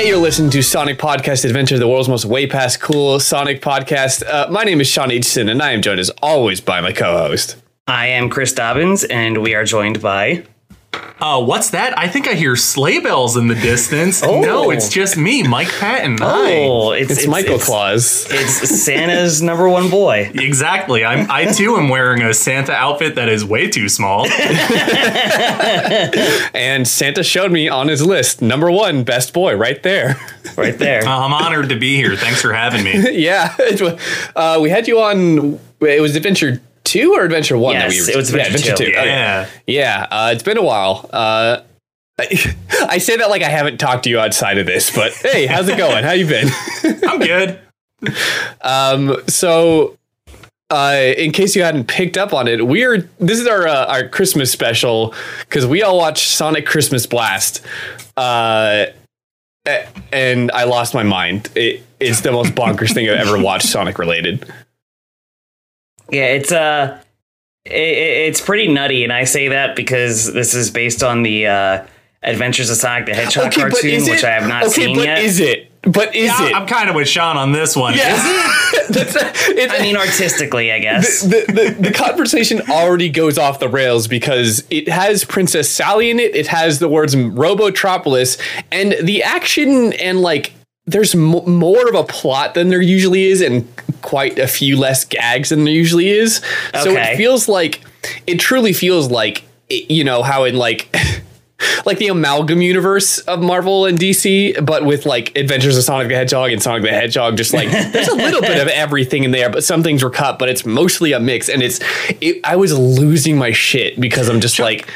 Hey, you're listening to Sonic Podcast Adventure, the world's most way past cool Sonic podcast. Uh, my name is Sean Aitchison, and I am joined as always by my co-host. I am Chris Dobbins, and we are joined by. Uh, what's that? I think I hear sleigh bells in the distance. Oh. No, it's just me, Mike Patton. Hi. Oh, It's, Michael Claus. It's Santa's number one boy. Exactly. I'm, I too am wearing a Santa outfit that is way too small. And Santa showed me on his list, number one, best boy, right there. Right there. I'm honored to be here. Thanks for having me. yeah. Uh, we had you on, it was Adventure 2 or Adventure 1 that Yes, we it was Adventure 2. Okay. Yeah. Yeah, uh, it's been a while. Uh, I, I say that like I haven't talked to you outside of this, but hey, how's it going? How you been? I'm good. Um, so, uh, in case you hadn't picked up on it, we are this is our uh, our Christmas special because we all watched Sonic Christmas Blast. Uh, and I lost my mind. It, it's the most bonkers thing I've ever watched Sonic related. Yeah, it's uh, i- i it's pretty nutty, and I say that because this is based on the uh, Adventures of Sonic the Hedgehog cartoon, which I have not okay, seen but yet. is it? But is Yeah, it? I'm kind of with Sean on this one. yeah. That's, it's, I mean, artistically, I guess. the, the, the conversation already goes off the rails because it has Princess Sally in it. It has the words Robotropolis, and the action and like there's m- more of a plot than there usually is, and quite a few less gags than there usually is. So it feels like it truly feels like it- you know how in like. Like the amalgam universe of Marvel and DC, but with like Adventures of Sonic the Hedgehog and Sonic the Hedgehog, just like there's a little bit of everything in there, but some things were cut, but it's mostly a mix. And it's, it, I was losing my shit because I'm just like,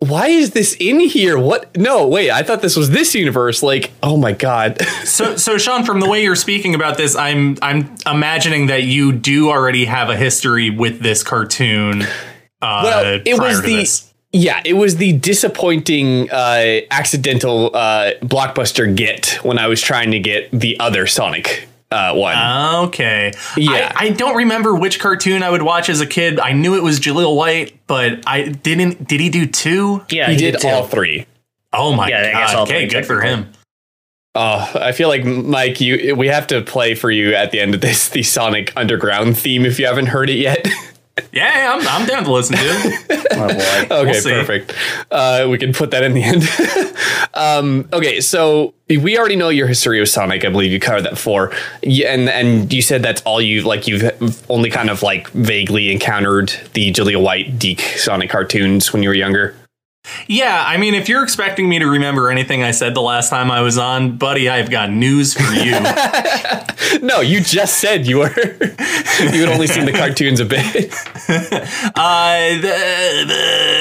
why is this in here? What? No, wait, I thought this was this universe. Like, oh my god. So, so Sean, from the way you're speaking about this, I'm I'm imagining that you do already have a history with this cartoon. Uh, well, it was the this. yeah, it was the disappointing uh, accidental uh, blockbuster get when I was trying to get the other Sonic uh, one. Okay. Yeah. I, I don't remember which cartoon I would watch as a kid. I knew it was Jaleel White, but I didn't. Did he do two? yeah, he did too. all three. Oh my Yeah, I guess all god. Okay, three, good for him. Oh, I feel like Mike, you we have to play for you at the end of this the Sonic Underground theme if you haven't heard it yet. Yeah, I'm, I'm down to listen to it. Oh boy. okay, see. perfect. Uh, we can put that in the end. um, okay, so we already know your history with Sonic. I believe you covered that before, and and you said that's all you like. You've only kind of like vaguely encountered the Jaleel White Deke Sonic cartoons when you were younger. Yeah, I mean, if you're expecting me to remember anything I said the last time I was on, buddy, I've got news for you. No, you just said you were you had only seen the cartoons a bit. Uh, the,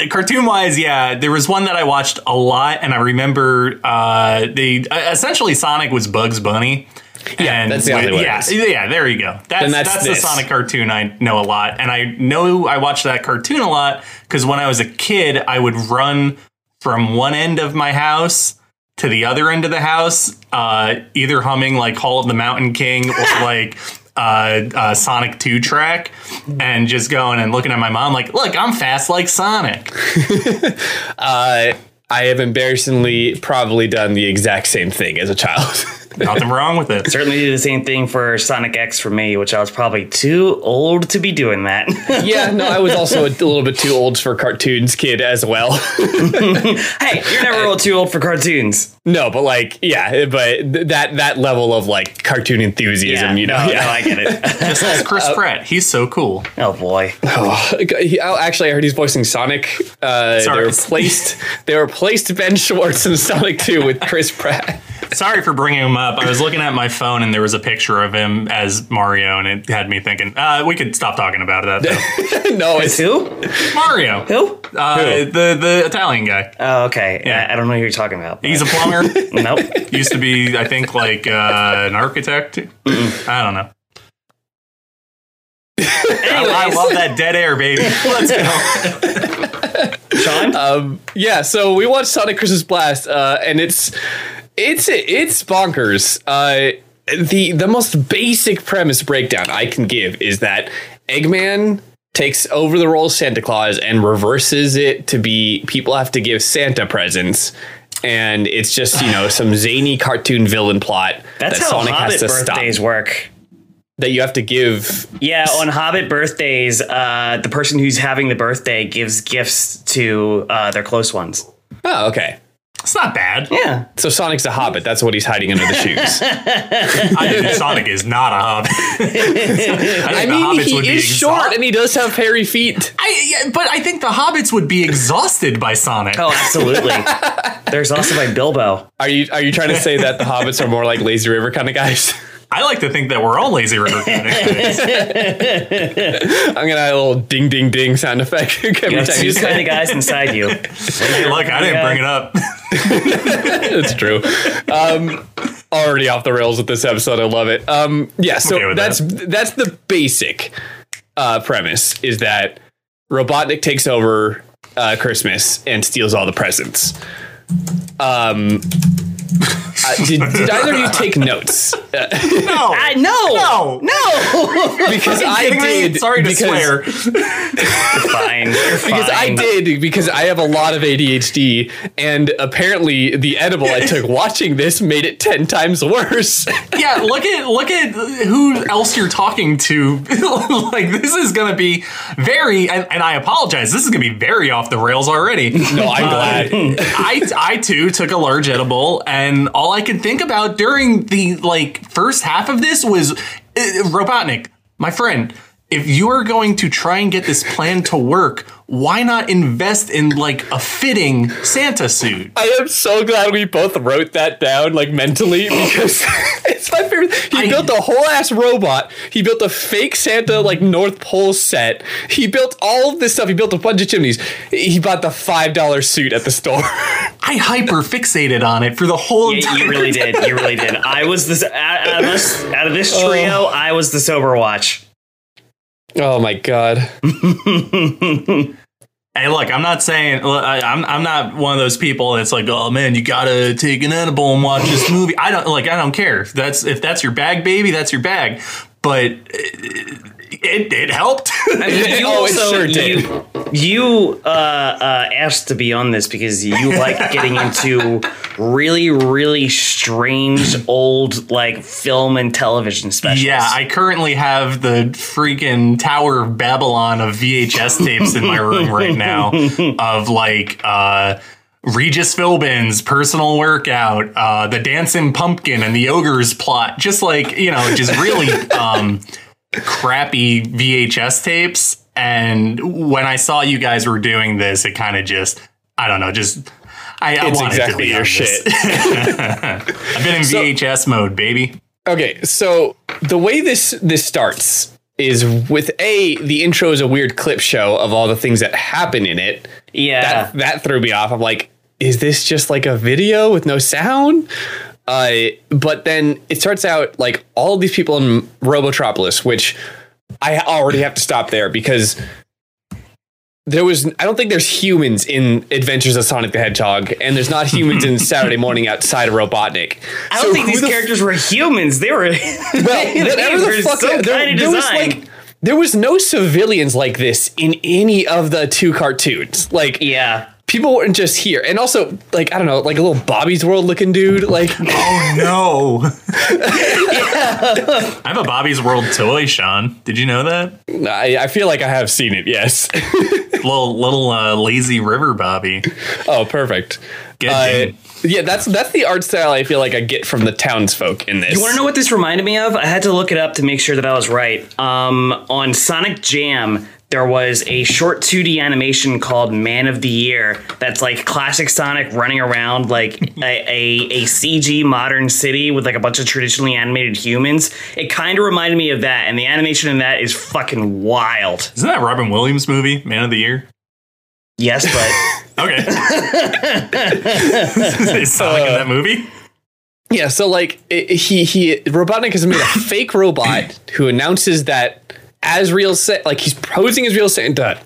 the cartoon wise, yeah, there was one that I watched a lot, and I remember uh, the uh, essentially Sonic was Bugs Bunny. Yeah, and that's exactly what it yeah, yeah, there you go. That's that's, that's the. Sonic cartoon I know a lot, and I know I watched that cartoon a lot because when I was a kid, I would run from one end of my house to the other end of the house, uh, either humming like Hall of the Mountain King or like uh, uh, Sonic 2 track, and just going and looking at my mom like, look, I'm fast like Sonic. Uh, I have embarrassingly probably done the exact same thing as a child. Nothing wrong with it. Certainly did the same thing for Sonic X for me, which I was probably too old to be doing that. yeah, no, I was also a little bit too old for cartoons kid as well. hey, you're never old too old for cartoons. no, but like, yeah, but that that level of like cartoon enthusiasm, you know, no, yeah. no, I get it. Just as Chris Pratt. He's so cool. oh boy. He- oh, actually, I heard he's voicing Sonic. Uh, they replaced they replaced Ben Schwartz in Sonic Two with Chris Pratt. Sorry for bringing him up. I was looking at my phone and there was a picture of him as Mario, and it had me thinking, uh, we could stop talking about that. No, it's Who? Mario. Who? Uh, the the Italian guy. Oh, okay. Yeah. I, I don't know who you're talking about. He's a plumber. nope. Used to be, I think, like uh, an architect. I don't know. I, I love that dead air, baby. Let's go. Sean? um, yeah. So we watched Sonic Christmas Blast, uh, and it's it's it's bonkers. Uh, the the most basic premise breakdown I can give is that Eggman takes over the role of Santa Claus and reverses it to be people have to give Santa presents and it's just you know some zany cartoon villain plot That's that how Sonic Hobbit has to birthdays stop. work. That you have to give. Yeah, on Hobbit birthdays, uh, the person who's having the birthday gives gifts to uh, their close ones. Oh, okay. It's not bad. Yeah. So Sonic's a hobbit. That's what he's hiding under the shoes. I think Sonic is not a hobbit. I, I mean, he is short and he does have hairy feet. I, yeah, but I think the hobbits would be exhausted by Sonic. Oh, absolutely. They're exhausted by Bilbo. Are you are you trying to say that the hobbits are more like lazy river kind of guys? I like to think that we're all lazy river kind guys. I'm gonna add a little ding ding ding sound effect every you time you say kind of guys inside you. Hey, look, I didn't bring it up. it's true. Um, already off the rails with this episode. I love it. Um, yeah, so okay that's that. that's the basic uh, premise is that Robotnik takes over uh, Christmas and steals all the presents. Um, uh, did, did, either of you take notes? Uh, no, I, no, no, no. because I did. Me? Sorry to swear. You're fine. Because fine. I did because I have a lot of ADHD, and apparently the edible I took watching this made it ten times worse. yeah, look at look at who else you're talking to. like this is gonna be very, and, and, I apologize. This is gonna be very off the rails already. No, I'm uh, glad. I I too took a large edible and all I could think about during the like first half of this was uh, Robotnik, my friend. If you are going to try and get this plan to work, why not invest in like a fitting Santa suit? I am so glad we both wrote that down like mentally because it's my favorite. He I, built a whole ass robot. He built a fake Santa like North Pole set. He built all of this stuff. He built a bunch of chimneys. He bought the five dollar suit at the store. I hyper fixated on it for the whole. Yeah, you really did. You really did. I was this out, out of this out of this oh. trio. Oh. I was the sober watch. Oh my god. Hey, look, I'm not saying I'm I'm not one of those people that's like, oh man, you gotta take an edible and watch this movie. I don't like. I don't care. That's if that's your bag, baby. That's your bag. But uh, it, it helped. I mean, you oh, also, sure did. You, you uh, uh, asked to be on this because you like getting into really, really strange old like film and television specials. Yeah, I currently have the freaking Tower of Babylon of VHS tapes in my room right now of like. Uh, Regis Philbin's personal workout, uh, the dancing pumpkin and the ogre's plot, just like, you know, just really um, crappy VHS tapes. And when I saw you guys were doing this, it kind of just, I don't know, just I, I it's exactly your shit. I've been in VHS so, mode, baby. Okay, so the way this this starts is with a the intro is a weird clip show of all the things that happen in it. Yeah, that, that threw me off. I'm like, is this just like a video with no sound? Uh, but then it starts out like all these people in Robotropolis, which I already have to stop there because there was I don't think there's humans in Adventures of Sonic the Hedgehog, and there's not humans in Saturday Morning outside of Robotnik. I don't so think these the characters f- were humans. They were well, they whatever the fuck. There, there was like there was no civilians like this in any of the two cartoons. Like yeah, people weren't just here. And also, like, I don't know, like a little Bobby's World looking dude. Like, oh no. I have a Bobby's World toy, Sean. Did you know that? I, I feel like I have seen it, yes. little little uh, lazy river Bobby. Oh, perfect. Good. Uh, yeah, that's that's the art style I feel like I get from the townsfolk in this. You want to know what this reminded me of? I had to look it up to make sure that I was right. Um, on Sonic Jam, there was a short 2D animation called Man of the Year that's like classic Sonic running around like a, a, a, CG modern city with like a bunch of traditionally animated humans. It kind of reminded me of that, and the animation in that is fucking wild. Isn't that Robin Williams movie, Man of the Year? Yes, but. okay. is Sonic uh, in that movie? Yeah, so like it, he he Robotnik has made a fake robot who announces that as real Santa, like he's posing as real Santa,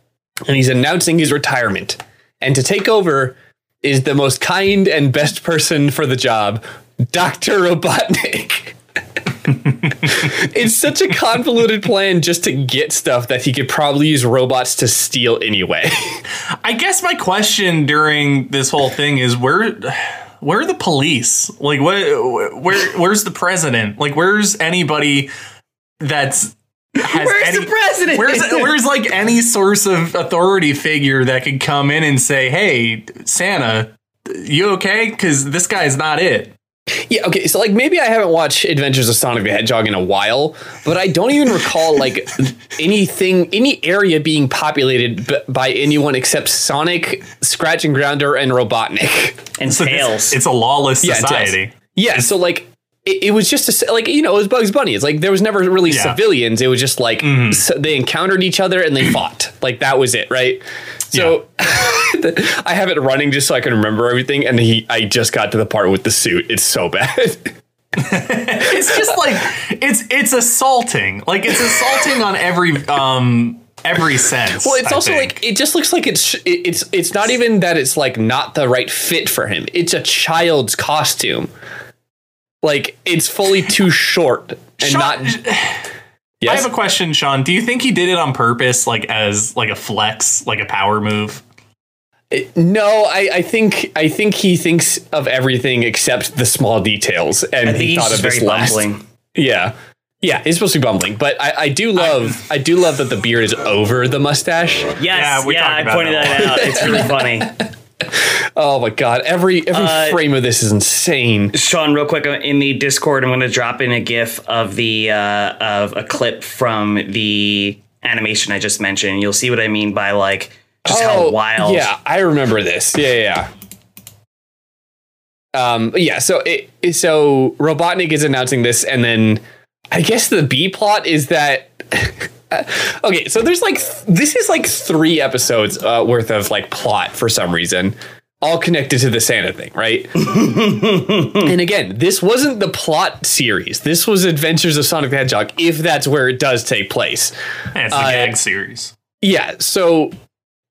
and he's announcing his retirement. And to take over is the most kind and best person for the job, Doctor Robotnik. it's such a convoluted plan just to get stuff that he could probably use robots to steal anyway. I guess my question during this whole thing is where where are the police? Like, what? Where? Where's the president? Like, where's anybody that's Where's any, the president? Where's where's like any source of authority figure that could come in and say, "Hey, Santa, you okay?" Because this guy's not it. Yeah, okay, so like maybe I haven't watched Adventures of Sonic the Hedgehog in a while, but I don't even recall like anything, any area being populated b- by anyone except Sonic, Scratch and Grounder, and Robotnik. and So tails. It's, it's a lawless Yeah, society. Yeah, so like it, it was just a, like you know it was Bugs Bunny. It's like there was never really Yeah. civilians. It was just like s they encountered each other and they fought. Like that was it, right? So I have it running just so I can remember everything. And he, I just got to the part with the suit. It's so bad. It's just like it's it's assaulting. Like it's assaulting on every um every sense. Well, it's I also think. like it just looks like it's it's it's not even that it's like not the right fit for him. It's a child's costume. Like it's fully too short and Sean- not. I have a question, Sean. Do you think he did it on purpose, like as like a flex, like a power move? Uh, no, I, I think I think he thinks of everything except the small details, and he thought of this very last. bumbling. Yeah, yeah, he's supposed to be bumbling, but I, I do love I, do love that the beard is over the mustache. Yes, Yeah, yeah, we talked I about pointed that that out. It's really funny. Oh my god, every every Uh, frame of this is insane. Sean, real quick uh, in the Discord, I'm going to drop in a GIF of the uh, of a clip from the animation I just mentioned. You'll see what I mean by like just how wild. Oh, Yeah, I remember this. Yeah, yeah. yeah. Um, yeah. So it, it- so Robotnik is announcing this, and then I guess the B plot is that. okay, so there's like th- this is like three episodes uh, worth of like plot for some reason, all connected to the Santa thing, right? and again, this wasn't the plot series. This was Adventures of Sonic the Hedgehog, if that's where it does take place. Yeah, it's the Uh, gag series. Yeah, so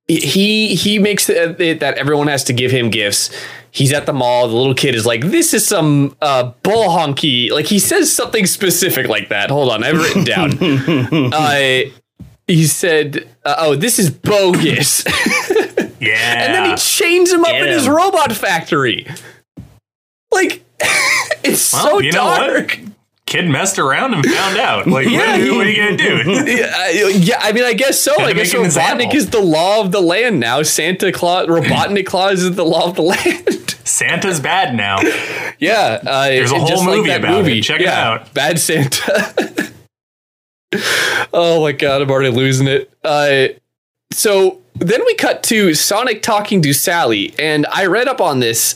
he he makes it it that everyone has to give him gifts. He's at the mall. The little kid is like, "This is some uh, bull honky." Like he says something specific like that. Hold on, I've written down. uh, he said, uh, "Oh, this is bogus," Yeah. and then he chains him up Get in his robot factory. Like it's Well, so you know what? dark. Kid messed around and found out. Like, Yeah, what, he- what are you gonna do? Yeah, I- yeah, I mean, I guess so. I guess Robotnik is the law of the land now. Santa Claus, Robotnik Claus is the law of the land. Santa's bad now. yeah, uh, There's a whole just like movie that about it. movie. Check it out. Bad Santa. oh my god, I'm already losing it. Uh, so then we cut to Sonic talking to Sally, and I read up on this,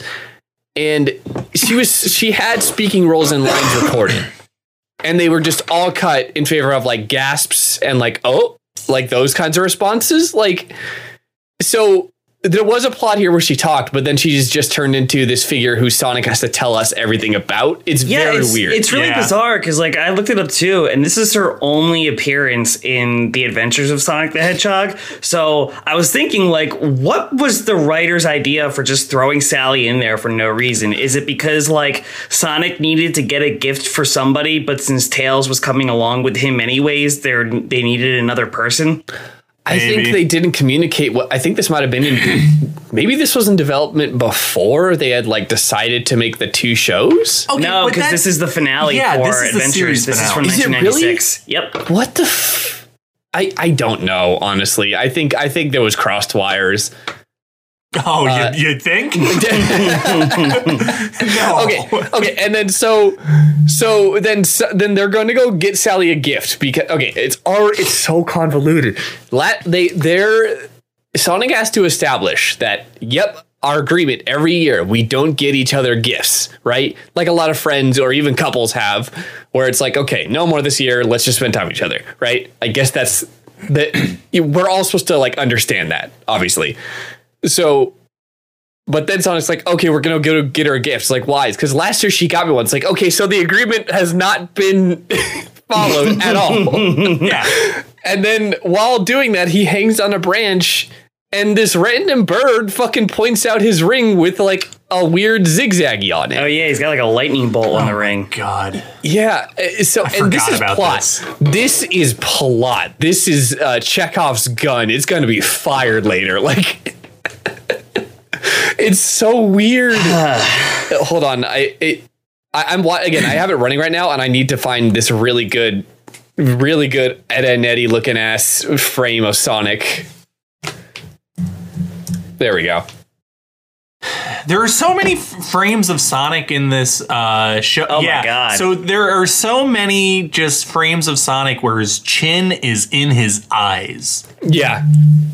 and she was she had speaking roles and lines recorded, and they were just all cut in favor of like gasps and like oh like those kinds of responses. Like so there was a plot here where she talked but then she just, just turned into this figure who sonic has to tell us everything about it's Yeah, very it's, weird It's really Yeah. bizarre because, like, I looked it up too, and this is her only appearance in the Adventures of Sonic the Hedgehog. So I was thinking, like, what was the writer's idea for just throwing Sally in there for no reason? Is it because like Sonic needed to get a gift for somebody, but since Tails was coming along with him anyways, they they needed another person? I think they didn't communicate what i think this might have been in maybe this was in development before they had like decided to make the two shows Okay, no, because this is the finale Yeah, for this is the Adventures. series this is from Is it really? 1996. Yep. what the f- I, I don't know honestly i think i think there was crossed wires Oh, Uh, you, you think? no. okay okay and then so so then so, then they're going to go get sally a gift because okay it's already it's so convoluted. Lat they they're sonic has to establish that yep our agreement every year we don't get each other gifts right? Like a lot of friends or even couples have where it's like okay no more this year let's just spend time with each other right? I guess that's that we're all supposed to like understand that obviously so but then Sonic's like, okay, we're gonna go get her gifts. like, why? Because last year she got me one. It's like, okay, so the agreement has not been followed at all. Yeah. and then while doing that, he hangs on a branch, and this random bird fucking points out his ring with like a weird zigzaggy on it. Oh yeah, he's got like a lightning bolt on the Oh ring. God. Yeah. uh, So and this is about plot. this. This. is plot. This is uh, Chekhov's gun. It's going to be fired later. Like. It's so weird. Hold on. I it, I, I'm again. I have it running right now, and I need to find this really good, really good Ed and Eddie looking ass frame of Sonic. There we go. There are so many f- frames of Sonic in this uh, show. Oh my. God. So there are so many just frames of Sonic where his chin is in his eyes, Yeah,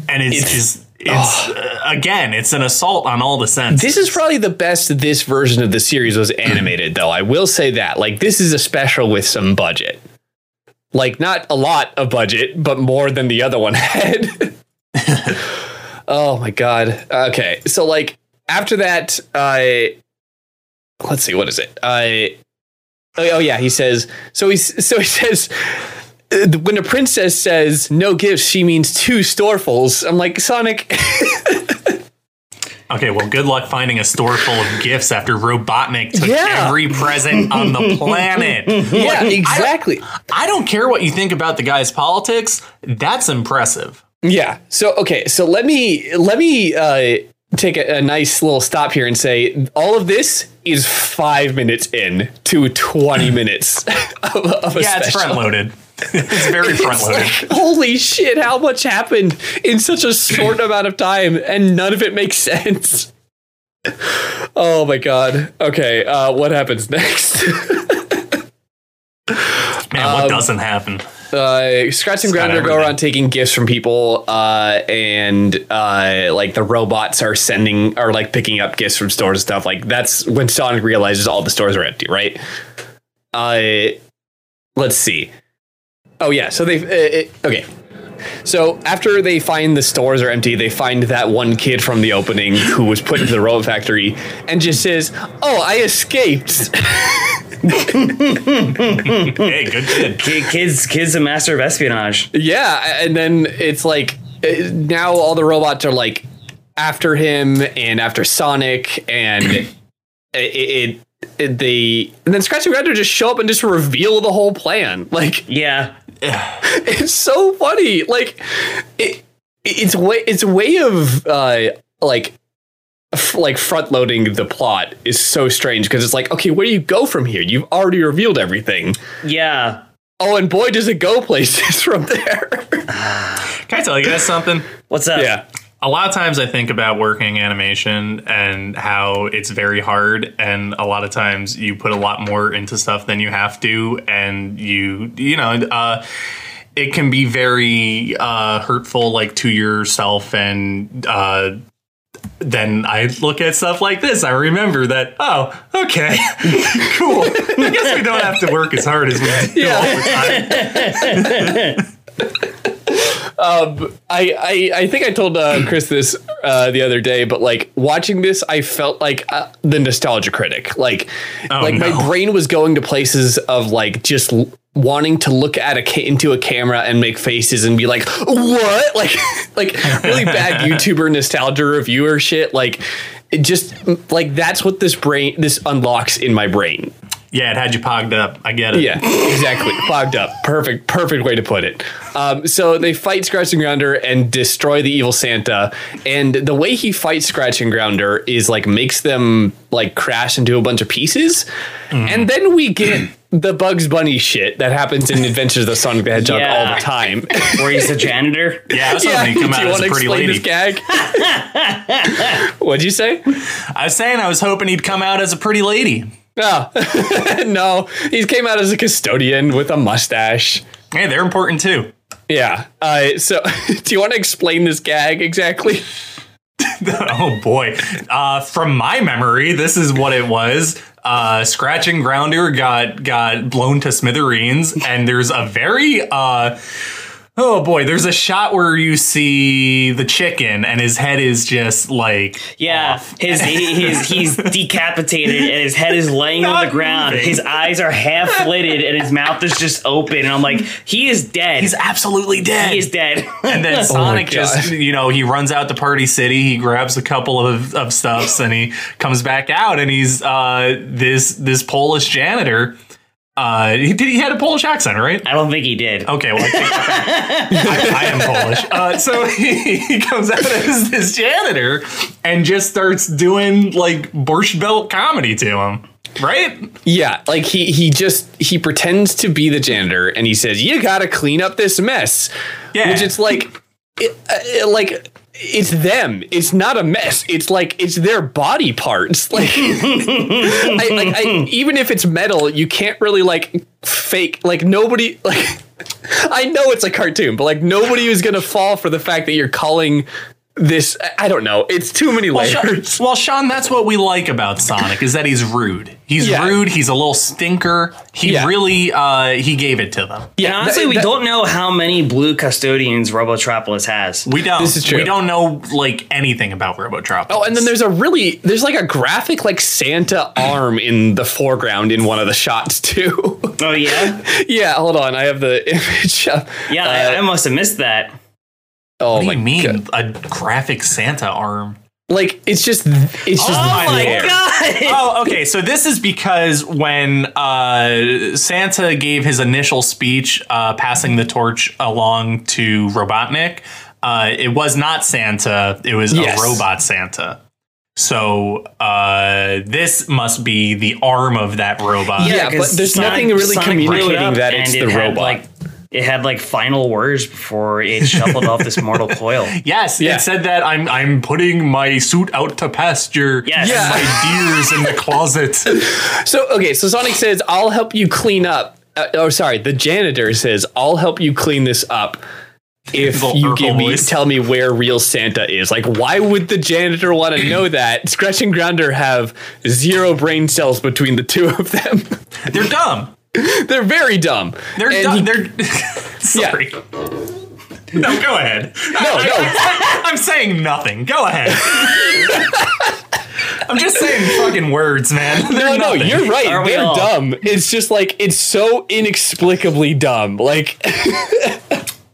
and it's, It's- just it's uh, again, it's an assault on all the senses. this is probably the best this version of the series was animated, though. I will say that. Like, this is a special with some budget. Like, not a lot of budget, but more than the other one had. oh my god. Okay, so like after that, I let's see, what is it? I oh, oh yeah, he says. So he's so he says. When a princess says no gifts, she means two storefuls. I'm like Sonic. Okay, well, good luck finding a store full of gifts after Robotnik took Yeah. every present on the planet. yeah, exactly. I don't care what you think about the guy's politics. That's impressive. Yeah. So okay. So let me let me uh, take a, a nice little stop here and say all of this is five minutes in to twenty minutes of, of a Yeah, it's front loaded. It's very front loaded. like, holy shit! How much happened in such a short amount of time, and none of it makes sense. Oh my god. Okay. Uh, what happens next? Man, Um, what doesn't happen? uh, Scratch and Grounder go around taking gifts from people, uh, and uh, like the robots are sending or like picking up gifts from stores and stuff. Like that's when Sonic realizes all the stores are empty, right? Uh, let's see. Oh yeah, so they uh, it, okay. So after they find the stores are empty, they find that one kid from the opening who was put into the robot factory and just says, "Oh, I escaped." Hey, good kid. Kids, kids, a master of espionage. Yeah, and then it's like uh, now all the robots are like after him and after Sonic, and it, it, it the and then Scratch and Grounder just show up and just reveal the whole plan. Like Yeah, it's so funny. Like it, it's way it's a way of uh like f- like front loading the plot is so strange because it's like okay where do you go from here you've already revealed everything yeah. oh and boy does it go places from there Can I tell you guys something? What's up? yeah A lot of times I think about working animation and how it's very hard and a lot of times you put a lot more into stuff than you have to and you you know uh it can be very uh hurtful like to yourself and uh then I look at stuff like this. I remember that. Oh, okay, cool. I guess we don't have to work as hard as we do Yeah. all the time. I, I I think I told uh, Chris this uh, the other day, but like watching this, I felt like uh, the nostalgia critic. Like, like no. my brain was going to places of like just l- wanting to look at a ca- into a camera and make faces and be like, what? Like, like really bad YouTuber nostalgia reviewer shit. Like, it just like that's what this brain this unlocks in my brain. Yeah, it had you pogged up. I get it. Yeah, exactly. Fogged up. Perfect, perfect way to put it. Um, so they fight Scratch and Grounder and destroy the evil Santa. And the way he fights Scratch and Grounder is like makes them like crash into a bunch of pieces. And then we get the Bugs Bunny shit that happens in Adventures of the Sonic the Hedgehog Yeah. all the time. Where he's the janitor. Yeah, I was hoping he'd come do out you as want a to pretty explain lady. this gag? What'd you say? I was saying I was hoping he'd come out as a pretty lady. Oh. no, he came out as a custodian with a mustache. Hey, they're important too. Yeah. Uh, so, do you want to explain this gag exactly? oh boy. Uh, from my memory, this is what it was. Uh, Scratch and Grounder got got blown to smithereens, and there's a very uh, oh boy, there's a shot where you see the chicken, and his head is just like Yeah, his he, he's he's decapitated and his head is laying on the ground. moving. His eyes are half lidded and his mouth is just open. And I'm like, he is dead. he's absolutely dead. he is dead. And then Sonic God. just, you know, he runs out to Party City. He grabs a couple of, of stuffs and he comes back out and he's uh, this this Polish janitor. Uh, he did. He had a Polish accent, right? I don't think he did. Okay, well, I, take. I, I am Polish. Uh, so he, he comes out as this janitor and just starts doing like Borscht Belt comedy to him, right? Yeah, like he he just he pretends to be the janitor and he says, "You got to clean up this mess." Yeah. Which it's like it, uh, like it's them. It's not a mess. It's like it's their body parts. Like, I, like I, even if it's metal, you can't really like fake. Like nobody like. I know it's a cartoon, but like nobody is gonna fall for the fact that you're calling this. I don't know. It's too many Well, Sean, layers. well, Sean, that's what we like about Sonic is that he's rude. He's Yeah. rude. He's a little stinker. He Yeah. really uh, he gave it to them. And honestly, that- we that- don't know how many blue custodians Robotropolis has. We don't. This is true. We don't know like anything about Robotrop. Oh, and then there's a really there's like a graphic like Santa arm in the foreground in one of the shots too. Oh yeah, yeah, hold on, I have the image. Up. yeah. I, I must have missed that. Oh what do my you mean god! a graphic Santa arm? Like it's just it's just Oh my there. god! oh, okay. So this is because when uh, Santa gave his initial speech, uh, passing the torch along to Robotnik, uh, it was not Santa. It was Yes. a robot Santa. So uh, this must be the arm of that robot. Yeah, but there's nothing really blew communicating that it's it the had, robot. Like, it had like final words before it shuffled off this mortal coil. Yes, Yeah. it said that I'm I'm putting my suit out to pasture. Yes. Yeah. my deers in the closet. So okay, so Sonic says, "I'll help you clean up." Uh, oh, sorry, the janitor says, "I'll help you clean this up." If you give me, voice. tell me where real Santa is. Like, why would the janitor want to know that? Scratch and Grounder have zero brain cells between the two of them. They're dumb. They're very dumb. They're And dumb. he- They're sorry. No, go ahead. no, no. I'm saying nothing. Go ahead. I'm just saying fucking words, man. No, They're no, nothing. you're right. Are we They're dumb. It's just like it's so inexplicably dumb. Like,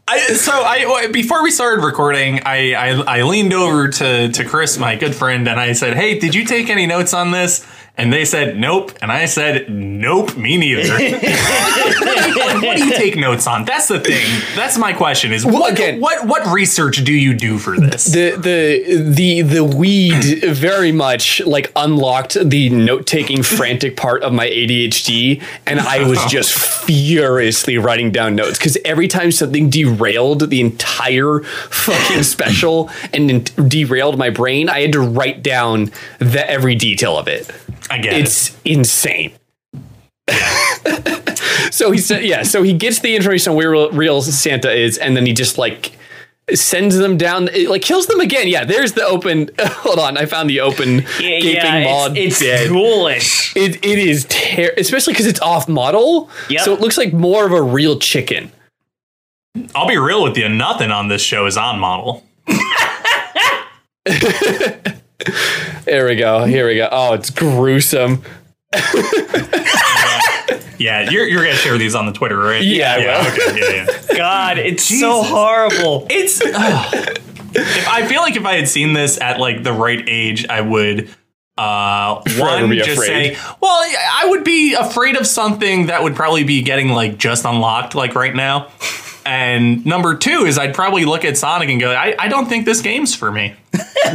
I, so I oh, before we started recording, I, I I leaned over to to Chris, my good friend, and I said, "Hey, did you take any notes on this?" And they said, "Nope," and I said, "Nope, me neither." What do you take notes on? That's the thing. That's my question. Is what again- what what research do you do for this? the the the the weed very much like unlocked the note taking frantic part of my ADHD, and I was just furiously writing down notes because every time something derailed the entire fucking special and derailed my brain, I had to write down the every detail of it. I get it. It's insane. so he said, yeah. So he gets the information on where real, real Santa is, and then he just like sends them down, it, like kills them again. Yeah, there's the open. Hold on, I found the open Yeah, gaping yeah, maw it's, it's ghoulish. It, it is ter- especially because it's off model. Yep. So it looks like more of a real chicken. I'll be real with you. Nothing on this show is on model. There we go. Here we go. Oh, it's gruesome. Yeah, you're you're gonna share these on the Twitter, right? Yeah, I yeah. Okay, yeah, yeah. God, it's so horrible. It's. ugh. if I feel like if I had seen this at like the right age, I would. Uh, one be just afraid. say, well, I would be afraid of something that would probably be getting like just unlocked like right now. And number two is I'd probably look at Sonic and go, I, I don't think this game's for me.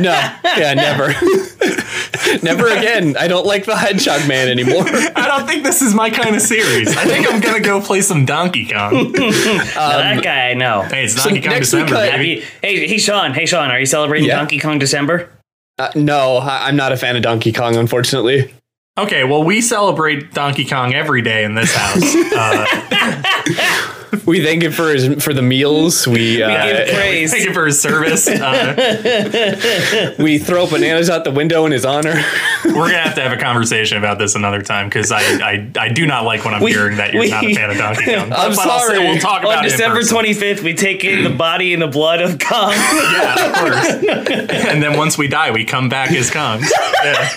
No, yeah, never, never again. I don't like the Hedgehog Man anymore. I don't think this is my kind of series. I think I'm gonna go play some Donkey Kong. Now, that guy I know. Hey, it's Donkey Kong next week, December, baby. Hey, hey, Sean. Hey, Sean. Are you celebrating Yeah. Donkey Kong December? Uh, no, I- I'm not a fan of Donkey Kong, unfortunately. Okay, well, we celebrate Donkey Kong every day in this house. Uh, We thank him for his for the meals. We Give uh, praise. thank him for his service. Uh, we throw bananas out the window in his honor. we're gonna have to have a conversation about this another time because I, I I do not like when I'm We- hearing that you're we- not a fan of Donkey Kong. I'm But I'll say- sorry. we'll talk about On it December 25th, we take in the body and the blood of Kong. Yeah, of course. and then once we die, we come back as Kongs. Yeah.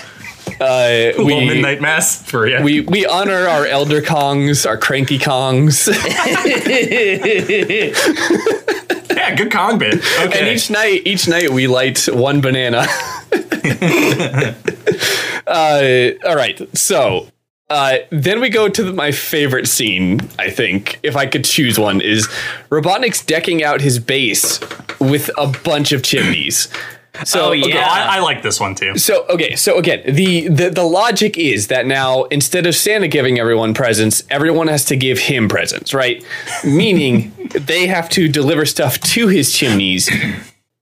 Uh, A little we, midnight mass for you. we we honor our elder Kongs, our cranky Kongs, yeah, good Kong bit. Okay. and Okay. each night each night we light one banana. uh, all right, so uh, then we go to the, my favorite scene. I think, if I could choose one, is Robotnik's decking out his base with a bunch of chimneys. So Oh, okay, yeah. I, I like this one too. so okay, so again, the, the the logic is that now instead of Santa giving everyone presents, everyone has to give him presents, right? Meaning they have to deliver stuff to his chimneys.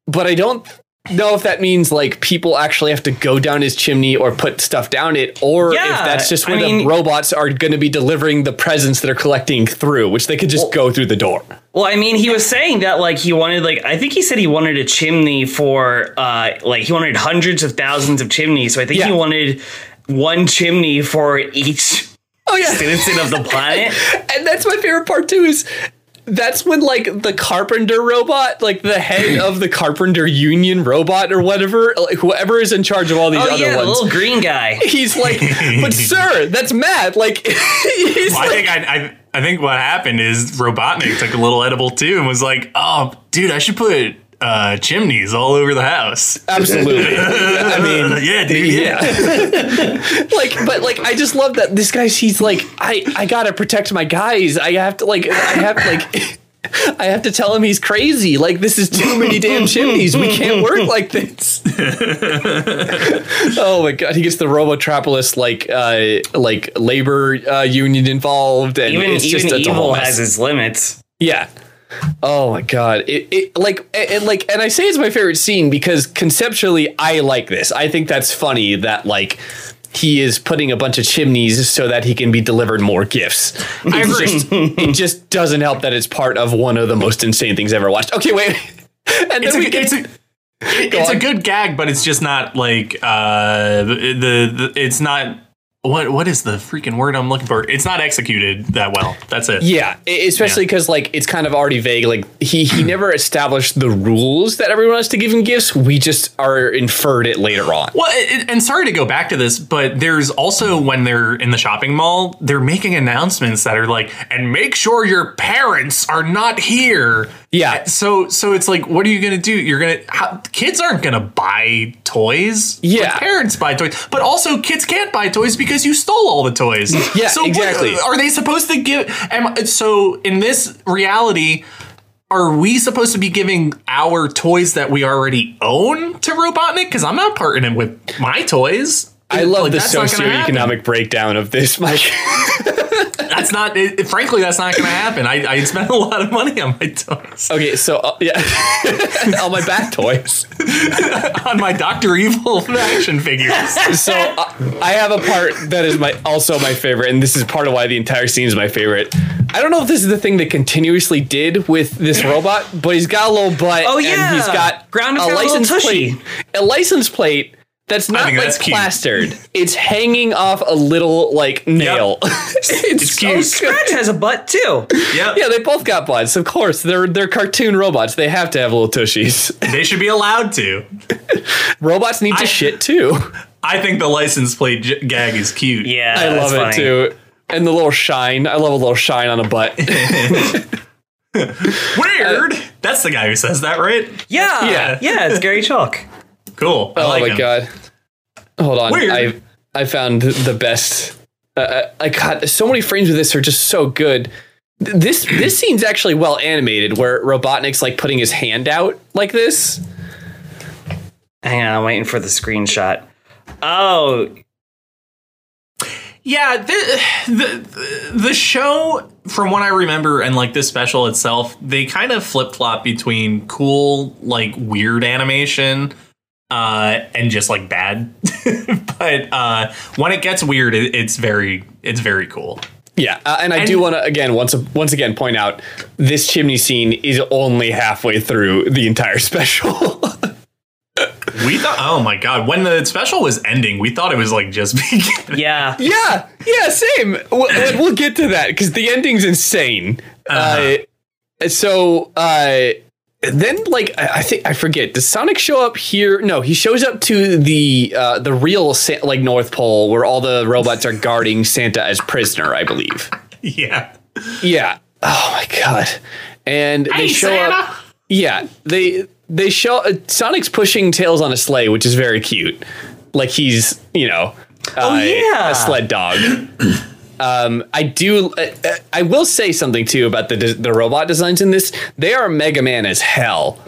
But I don't know if that means like people actually have to go down his chimney or put stuff down it, or if that's just I where the mean- robots are going to be delivering the presents that are collecting through, which they could just go through the door. Well, I mean, he was saying that like he wanted like I think he said he wanted a chimney for uh like he wanted hundreds of thousands of chimneys. So I think Yeah. he wanted one chimney for each Oh yeah, citizen of the planet. and that's my favorite part too is that's when like the carpenter robot like the head of the carpenter union robot or whatever like whoever is in charge of all these Oh other yeah, the ones little green guy. he's like but sir that's mad like he's Well, I think I, I I think what happened is Robotnik took a little edible too and was like, "Oh, dude, I should put uh, chimneys all over the house." absolutely i mean yeah, dude. Yeah. like but like i just love that this guy's he's like i i gotta protect my guys i have to like i have like I have to tell him he's crazy. Like this is too many damn chimneys. We can't work like this. oh my god, he gets the Robotropolis like uh like labor uh, union involved, and Even it's even just it's a evil has its limits. Yeah. Oh my god. It, it like and like and I say it's my favorite scene because conceptually I like this. I think that's funny that like he is putting a bunch of chimneys so that he can be delivered more gifts. I It's agree. just it just doesn't help that it's part of one of the most insane things I've ever watched. Okay, wait. And then It's a, we get it's a, it's a good gag, but it's just not like uh the, the it's not what what is the freaking word I'm looking for? It's not executed that well. That's it. Yeah, especially because like it's kind of already vague. Like he he never established the rules that everyone has to give him gifts. We just are inferred it later on. Well, it- and sorry to go back to this, but there's also when they're in the shopping mall, they're making announcements that are like, and make sure your parents are not here. Yeah. Uh, so, so it's like, what are you gonna do? You're gonna how, kids aren't gonna buy toys. Yeah. But parents buy toys, but also kids can't buy toys because you stole all the toys. Yeah, so what- exactly. are they supposed to give? Am, so in this reality. Are we supposed to be giving our toys that we already own to Robotnik? Because I'm not partnering with my toys. I love Like, the that's not gonna happen. socioeconomic breakdown of this, Mike. That's not. It, frankly, that's not going to happen. I, I spent a lot of money on my toys, okay, so uh, yeah, all my back toys. on my Doctor Evil action figures. So uh, I have a part that is my also my favorite, and this is part of why the entire scene is my favorite. I don't know if this is the thing they continuously did with this robot, but he's got a little butt. Oh, and yeah. he's got Ground a is got license tushy. plate. A license plate. That's not think like that's cute. plastered. It's hanging off a little like nail. it's, so cute. good. Scratch has a butt too. Yep. Yeah, they both got butts. Of course, they're they're cartoon robots. They have to have little tushies. They should be allowed to. Robots need to I- shit too. I think the license plate j- gag is cute. Yeah, I love that's it funny. too. And the little shine. I love a little shine on a butt. Weird. that's the guy who says that, right? Yeah, Yeah. yeah, it's Garry Chalk. Cool. I oh like my him. god. Hold on. Weird. I I found the best. Uh, I got so many frames of this are just so good. This this scene's actually well animated, where Robotnik's like putting his hand out like this. Hang on, I'm waiting for the screenshot. Oh, Yeah, the, the the show, from what I remember, and like this special itself, they kind of flip flop between cool, like weird animation, uh, and just like bad. but uh, when it gets weird, it, it's very it's very cool. Yeah, uh, and I And- do want to again once once again point out this chimney scene is only halfway through the entire special. We thought, oh my god, when the special was ending, we thought it was like just beginning. yeah. yeah, yeah, same. We'll, we'll get to that because the ending's insane. uh so uh, then, like, I, I think I forget. Does Sonic show up here? No, he shows up to the uh, the real Sa- like North Pole where all the robots are guarding Santa as prisoner. I believe. yeah. Yeah. Oh my god. And they Hey, show Santa! up. Yeah, they they show uh, Sonic's pushing Tails on a sleigh, which is very cute. Like he's you know Oh yeah. a sled dog. um, I do. Uh, uh, I will say something too about the the robot designs in this. They are Mega Man as hell.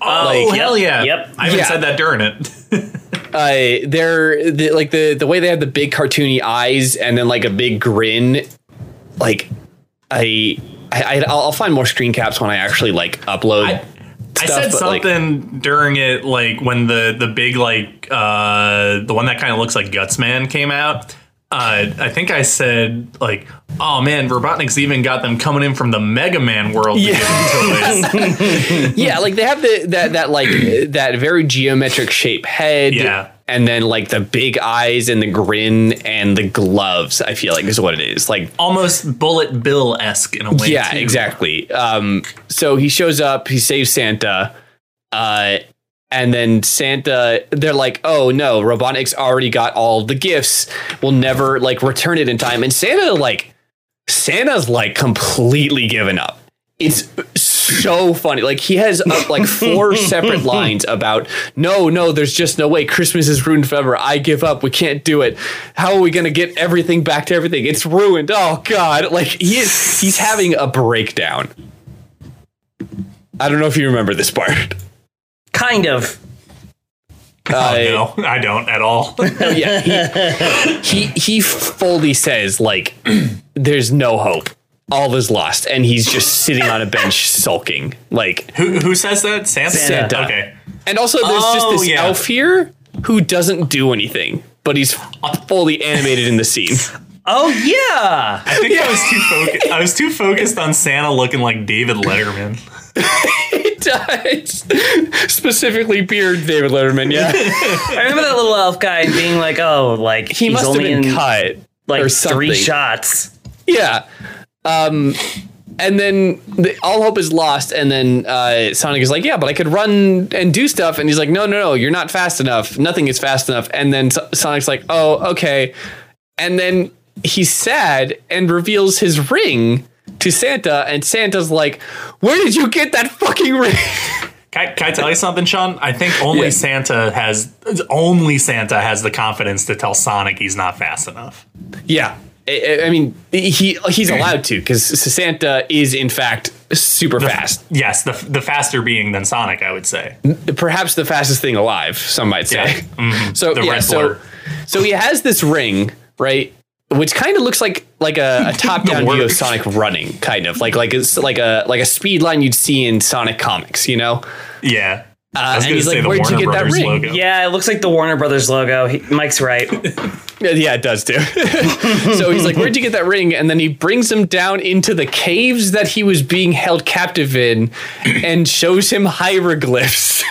Oh Like- hell yeah! Yep. I even Yeah. said that during it. Uh, they're the, like the the way they have the big cartoony eyes and then like a big grin. Like I. I, I'll I'll find more screen caps when I actually like upload. I- I said but, like- something during it, like when the the big like uh the one that kind of looks like Gutsman came out. Uh, I think I said like, "Oh man, Robotnik's even got them coming in from the Mega Man world." Yeah. get into this. yeah, like they have the that that like that very geometric shape head. Yeah. And then like the big eyes and the grin and the gloves, I feel like is what it is. Like Almost Bullet Bill esque in a way. yeah, too. exactly. Um so he shows up, he saves Santa, uh and then Santa, they're like, "Oh no, Robotnik's already got all the gifts. We'll never like return it in time." And Santa, like, Santa's like completely given up. It's so funny. Like he has uh, like four separate lines about no, no, there's just no way. Christmas is ruined forever. I give up. We can't do it. How are we gonna get everything back to everything? It's ruined. Oh God! Like he is. He's having a breakdown. I don't know if you remember this part. Kind of. Oh no, I don't at all. yeah, he, he he fully says like, "There's no hope. All is lost," and he's just sitting on a bench sulking. Like, who who says that? Santa. Santa. Okay. and also there's Oh, just this yeah. elf here who doesn't do anything, but he's fully animated in the scene. Oh yeah. I think I was too focused. I was too focused on Santa looking like David Letterman. He does specifically beard David Letterman. Yeah, I remember that little elf guy being like, "Oh, like he must have been cut like three shots." Yeah. Um, and then the, all hope is lost. And then uh, Sonic is like, yeah, but I could run and do stuff. And he's like, no, no, no, you're not fast enough. Nothing is fast enough. And then So- Sonic's like, oh, okay. And then he's sad and reveals his ring to Santa. And Santa's like, where did you get that fucking ring? Can I, can I tell you something, Sean? I think only Yeah. Santa has only Santa has the confidence to tell Sonic he's not fast enough. yeah. I, I mean, he he's allowed to because Santa is in fact super fast. Yes, the the faster being than Sonic, I would say. perhaps the fastest thing alive. Some might say. Yeah. Mhm. So The yeah, so so he has this ring, right? Which kind of looks like like a, a top down view of. Sonic running, kind of like like it's like a like a speed line you'd see in Sonic comics, you know. Yeah. Uh, and he's like, "Where'd you Warner get that ring?" logo. Yeah, it looks like the Warner Brothers logo. He, Mike's right. Yeah, yeah, it does too. so he's like, "Where'd you get that ring?" And then he brings him down into the caves that he was being held captive in, and shows him hieroglyphs.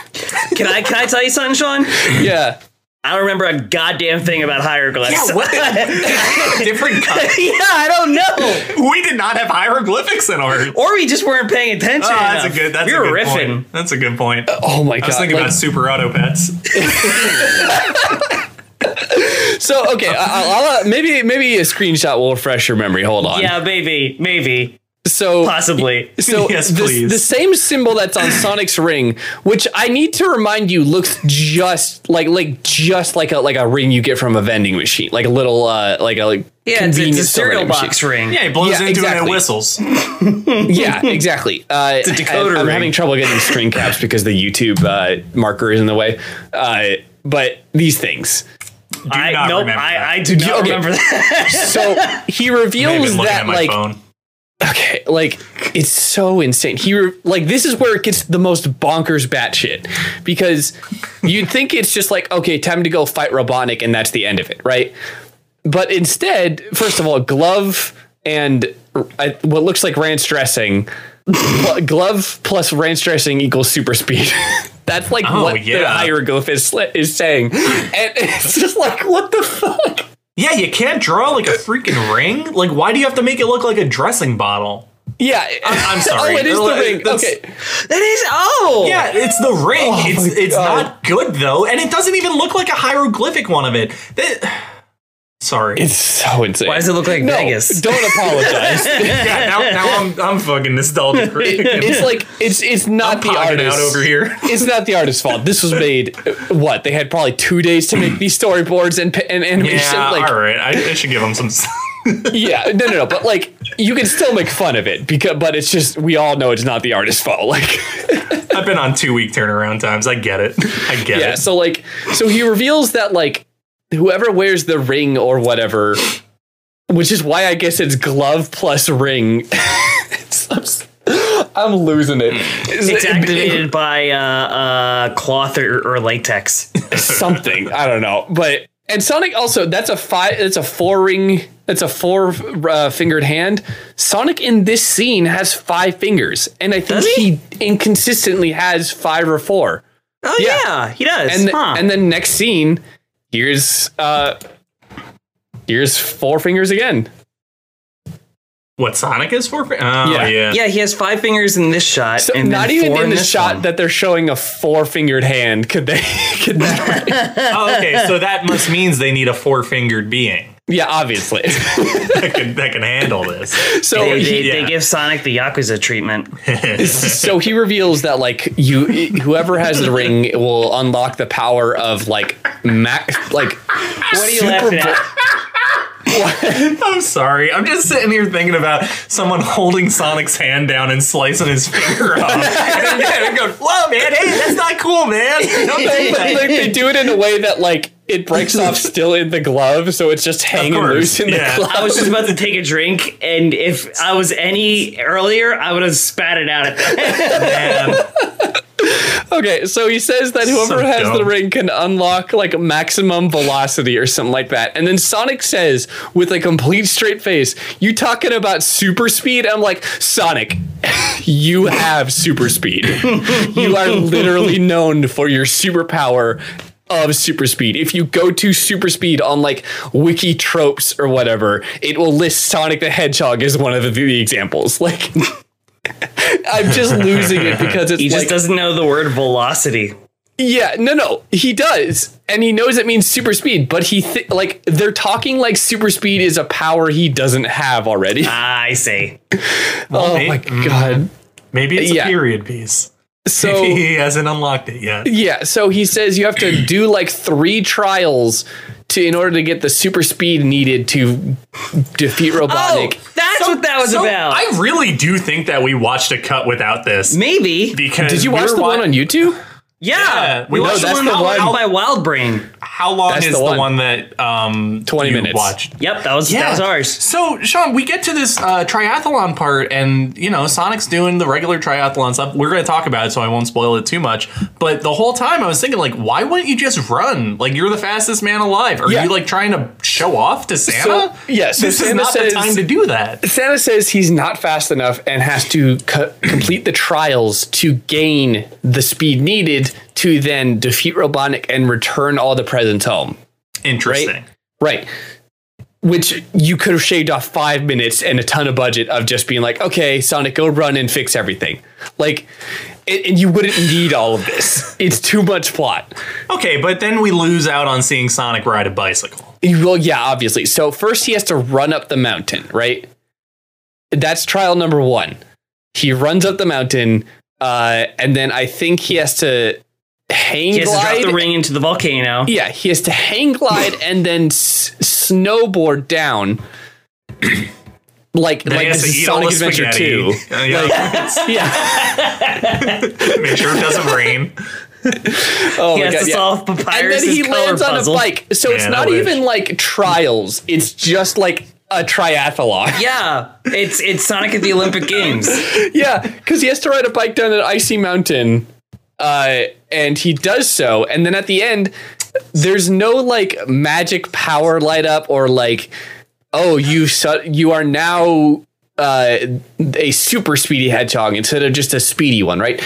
Can I can I tell you something, Sean? yeah. I don't remember a goddamn thing about hieroglyphs. Yeah, what? Different cut. yeah, I don't know. We did not have hieroglyphics in ours. Or we just weren't paying attention. Oh, that's a good. That's we a good riffing. point. That's a good point. Oh my god. I was thinking like- about Super Auto Pets. So okay, I- I'll, I'll, maybe maybe a screenshot will refresh your memory. Hold on. Yeah, maybe, maybe, So possibly. so Yes, the, please. the same symbol that's on Sonic's ring, which I need to remind you looks just like like just like a like a ring you get from a vending machine, like a little uh like a like Yeah, it's, it's a cereal vending machine. box ring. Yeah, he blows Yeah, into it and whistles. Yeah, exactly. Uh, a decoder I, am ring. having trouble getting screen caps because the YouTube uh, marker is in the way. Uh, but these things. Do I not nope, remember I, that. I do not Okay. remember that. So he I may reveals looking that at my like phone. Okay, like it's so insane. He re- like this is where it gets the most bonkers batshit because you'd think it's just like okay, time to go fight Robotnik and that's the end of it, right? But instead, first of all, glove and uh, what looks like ranch dressing, glove plus ranch dressing equals super speed. That's like Oh, what the yeah. hieroglyph is is saying, and it's just like what the fuck. Yeah, you can't draw like a freaking ring. Like, why do you have to make it look like a dressing bottle? Yeah, I'm sorry. oh, it is the ring. that's- Okay, that is oh Yeah, it's the ring. Oh it's it's God. not good though, and it doesn't even look like a hieroglyphic one of it. That- Sorry. It's so insane. Why does it look like no, Vegas? Don't apologize. yeah, now, now I'm, I'm fucking nostalgic. it's like it's it's not the artist out over here. It's not the artist's fault. This was made uh, what they had probably two days to make these storyboards and and animation. Yeah, like all right. I, I should give them some. yeah, no, no, no. But like you can still make fun of it because, but it's just we all know it's not the artist's fault. Like I've been on two week turnaround times. I get it. I get yeah, it. Yeah. So like so he reveals that like whoever wears the ring or whatever, which is why I guess it's glove plus ring. It's- I'm, losing it. It's activated by uh, uh, cloth or, or latex. something. I don't know, but and Sonic also that's a five. It's a four ring. That's a four uh, fingered hand. Sonic in this scene has five fingers, and I think he? he? inconsistently has five or four. Oh Yeah. yeah, he does. And huh. and then next scene, here's uh, here's four fingers again. What Sonic is for? Oh Yeah. yeah. yeah, he has five fingers in this shot, So and not even in the this shot one. that they're showing a four fingered hand could they? Could that, Oh, okay, so that must means they need a four fingered being yeah, obviously. that can that can handle this. So They, he- they, yeah. they give Sonic the Yakuza treatment. so he reveals that like you whoever has the ring will unlock the power of like max like What are you laughing at? I'm sorry. I'm just sitting here thinking about someone holding Sonic's hand down and slicing his finger off. and then going, "Whoa, man! Hey, that's not cool, man! Don't do But, that." like, they do it in a way that like it breaks off still in the glove so it's just hanging course, loose in yeah. the glove I was just about to take a drink, and if I was any earlier, I would have spat it out at them. Okay so he says that whoever So has the ring can unlock like maximum velocity or something like that and then sonic says with a complete straight face you talking about super speed i'm like sonic you have super speed you are literally known for your superpower of super speed. If you go to super speed on like wiki tropes or whatever, it will list Sonic the Hedgehog as one of the, the examples. Like I'm just losing it because it's He just like doesn't know the word velocity. yeah, no, no, he does, and he knows it means super speed, but he th- like they're talking like super speed is a power he doesn't have already. Ah, I see. oh may- my god! Maybe it's Yeah. a period piece. So he hasn't unlocked it yet. Yeah, so he says you have to do like three trials to in order to get the super speed needed to defeat Oh, Robotnik. that's what that was So, about. I really do think that we watched a cut without this. Maybe. Because Did you watch were the wa- one on YouTube? Yeah. Yeah, we we watched know, the that's one the one- out by Wild Brain. How long That's is the the, one. one. that um 20 you minutes. watched? Yep, that was that was ours. So, Sean, we get to this uh, triathlon part, and you know, Sonic's doing the regular triathlon stuff. We're going to talk about it, so I won't spoil it too much. But the whole time, I was thinking, like, why wouldn't you just run? Like, you're the fastest man alive. Are Yeah. you like trying to show off to Santa? yeah, so this is not says- the time to do that. Santa says he's not fast enough and has to co- complete the trials to gain the speed needed to then defeat Robotnik and return all the presents home. Interesting. Right. Which you could have shaved off five minutes and a ton of budget of just being like, okay, Sonic, go run and fix everything. Like, and you wouldn't need all of this. It's too much plot. Okay, but then we lose out on seeing Sonic ride a bicycle. Well, yeah, obviously. So first he has to run up the mountain, right? That's trial number one. He runs up the mountain, uh, and then I think he has to hang He has to drop the ring into the volcano. Yeah, he has to hang glide and then s- snowboard down. like Then like this is Sonic Adventure 2. Uh, yeah. Yeah. Make sure it doesn't rain. Oh He my has God, to yeah. solve And Papyrus' then he lands on puzzle. a bike. So it's Man, I not even like trials. It's just like a triathlon. Yeah, it's it's Sonic at the Olympic Games. yeah, because he has to ride a bike down an icy mountain, uh, and he does so. And then at the end, there's no like magic power light up or like, oh, you su- you are now uh, a super speedy hedgehog instead of just a speedy one, right?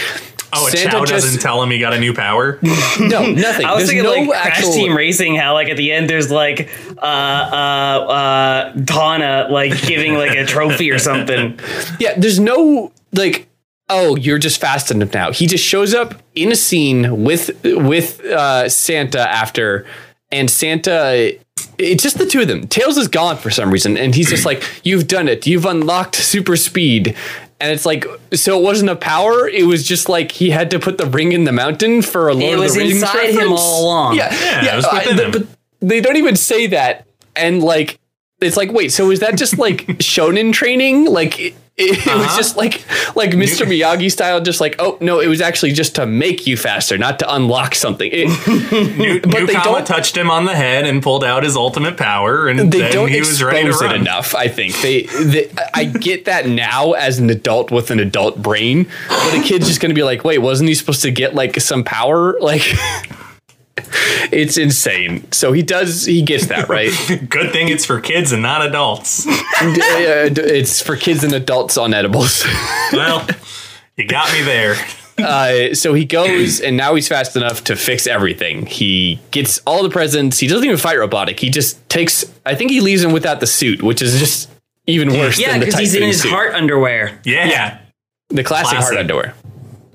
Oh, Santa Chow just- doesn't tell him he got a new power. No, nothing. I was There's thinking no like Crash. Team Racing, how like at the end there's like uh uh uh Donna like giving like a trophy or something. Yeah, there's no like. Oh, you're just fast enough now. He just shows up in a scene with with uh, Santa after, and Santa. It's just the two of them. Tails is gone for some reason, and he's just like, "You've done it. You've unlocked super speed." And it's like, so it wasn't a power. It was just like he had to put the ring in the mountain for a Lord It of was the Rings inside him all along. Yeah, Yeah, it was I- within him. But they don't even say that, and like, it's like, wait, so is that just like shonen training? Like, it, it was Uh-huh. just like like Mr. Miyagi style, just like, oh no, it was actually just to make you faster, not to unlock something. It, New, But they Newkama don't- touched him on the head and pulled out his ultimate power, and they then don't he was ready to expose it enough. I think they, they. I get that now as an adult with an adult brain, but a kid's just gonna be like, wait, wasn't he supposed to get like some power? Like. It's insane. So he does. He gets that right. Good thing it's for kids and not adults. D- d- it's for kids and adults on edibles. well, you got me there. Uh, so he goes, and now he's fast enough to fix everything. He gets all the presents. He doesn't even fight Robotnik. He just takes. I think he leaves him without the suit, which is just even worse Yeah, than the because he's in his suit. heart underwear. Yeah, Yeah. The classic, Classic. heart underwear.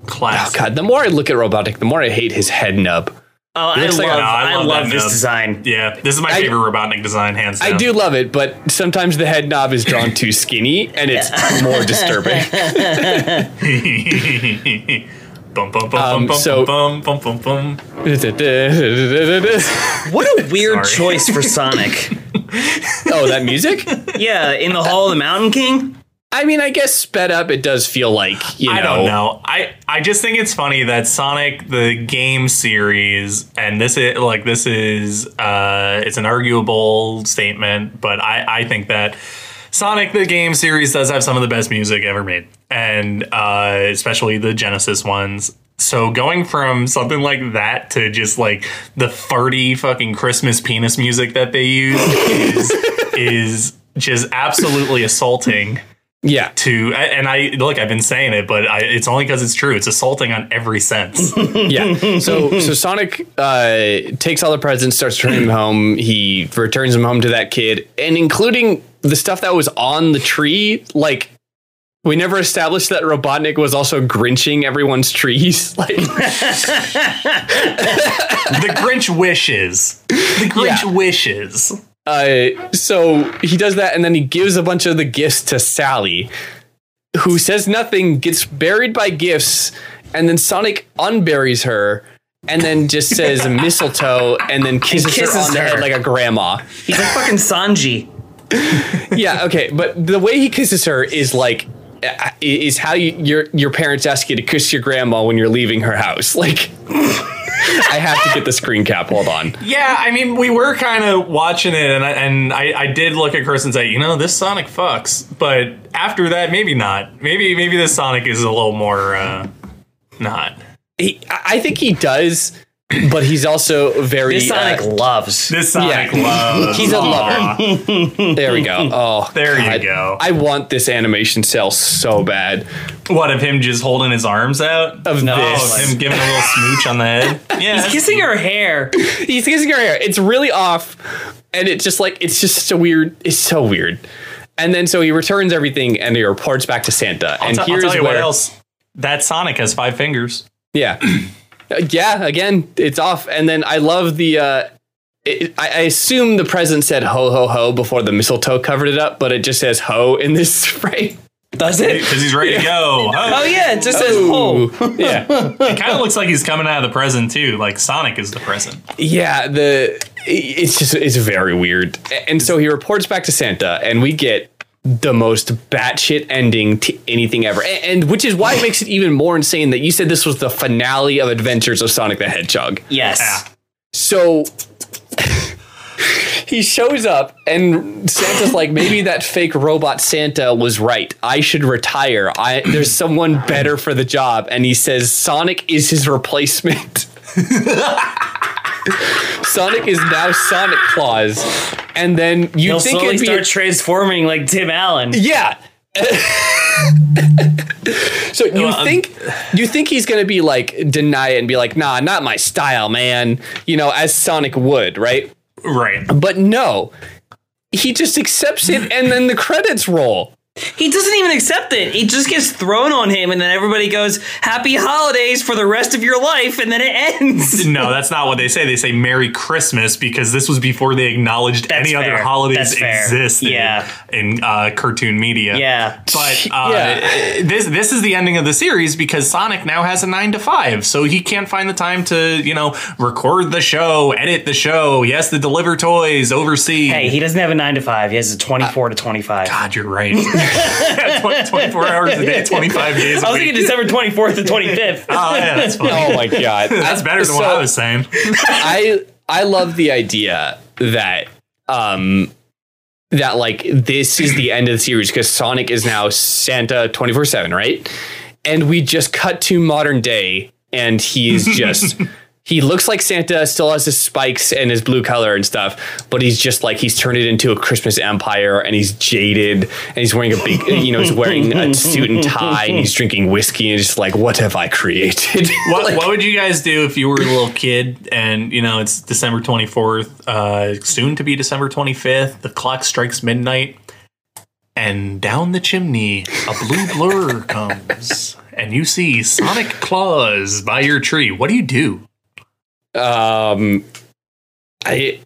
class. God, the more I look at Robotnik, the more I hate his head nub. Oh, I love, like I I love love, this nub. design. Yeah, this is my I- favorite Robotnik design, hands down. I do love it, but sometimes the head knob is drawn too skinny, and it's more disturbing. bum, bum, bum, Um, so-. What a weird choice for Sonic. oh, that music? yeah, in the Hall of the Mountain King. I mean, I guess sped up, it does feel like you know. I don't know. I I just think it's funny that Sonic the game series and this is like this is uh it's an arguable statement, but I I think that Sonic the game series does have some of the best music ever made, and uh, especially the Genesis ones. So going from something like that to just like the farty fucking Christmas penis music that they use is is just absolutely assaulting Yeah, to and I look I've been saying it but I, it's only because it's true it's assaulting on every sense yeah. So so Sonic uh, takes all the presents, starts turning them home. He returns them home to that kid, and including the stuff that was on the tree. Like we never established that Robotnik was also grinching everyone's trees. Like the Grinch wishes the Grinch Yeah. wishes Uh, so he does that, and then he gives a bunch of the gifts to Sally, who says nothing, gets buried by gifts, and then Sonic unburies her, and then just says mistletoe, and then kisses, her kisses on the head like a grandma. He's like fucking Sanji. Yeah, okay, but the way he kisses her is like uh, is how you, your your parents ask you to kiss your grandma when you're leaving her house. Like, I have to get the screen cap. Hold on. yeah I mean we were kind of watching it and I, and I, I did look at Chris and say you know this Sonic fucks but after that maybe not maybe maybe this Sonic is a little more uh not He, I I think he does, but he's also very. This Sonic uh, loves. this Sonic Yeah. loves He's a Aw. lover. There we go. Oh, There you go. I want this animation cell so bad. what of him just holding his arms out Of no this. of him giving a little smooch on the head yeah He's kissing her hair. He's kissing her hair. It's really off, and it's just like it's just so weird. It's so weird. And then so he returns everything and he reports back to Santa. I'll, and t- I'll here's tell you where, what else that Sonic has five fingers Yeah, yeah. Again, it's off. And then I love the. uh it, I, I assume the president said ho ho ho before the mistletoe covered it up, but it just says ho in this frame. Does it? because he's ready to go. Oh yeah, it just says ho. yeah. It kind of looks like he's coming out of the present too. Like Sonic is the present. Yeah, the it's just it's very weird. And so he reports back to Santa, and we get the most batshit ending to anything ever, and, and which is why it makes it even more insane that you said this was the finale of Adventures of Sonic the Hedgehog. Yes. Yeah. So he shows up, and Santa's like, maybe that fake robot Santa was right. I should retire. I there's someone better for the job, and he says Sonic is his replacement. Sonic is now Sonic Claus, and then you He'll think slowly it'd be start transforming like Tim Allen. yeah. so you Well, um, think you think he's gonna be like deny it and be like, nah, not my style, man. You know, as Sonic would, right? Right. But no, he just accepts it, and then the credits roll. He doesn't even accept it. It just gets thrown on him, and then everybody goes, "Happy holidays for the rest of your life," and then it ends. No, that's not what they say. They say Merry Christmas because this was before they acknowledged That's any other holidays exist Yeah. in uh, cartoon media. Yeah. But uh, Yeah. this this is the ending of the series because Sonic now has a nine to five, so he can't find the time to you know record the show, edit the show. He has to deliver toys, oversee. Hey, he doesn't have a nine to five. He has a twenty-four to twenty-five. God, you're right. 20 24 hours a day, 25 days a a I was week. thinking December twenty-fourth to twenty-fifth. oh, yeah, that's fine. Oh my god, That's better than what I was saying. I I love the idea that um that like this is the end of the series because Sonic is now Santa 24/7, right? And we just cut to modern day and he's just he looks like Santa, still has his spikes and his blue color and stuff, but he's just like he's turned it into a Christmas empire and he's jaded and he's wearing a big you know, he's wearing a suit and tie and he's drinking whiskey and just like what have I created? What, what would you guys do if you were a little kid and you know it's December 24th, uh, soon to be December 25th, the clock strikes midnight, and down the chimney a blue blur comes, and you see Sonic Claus by your tree. What do you do? Um, I.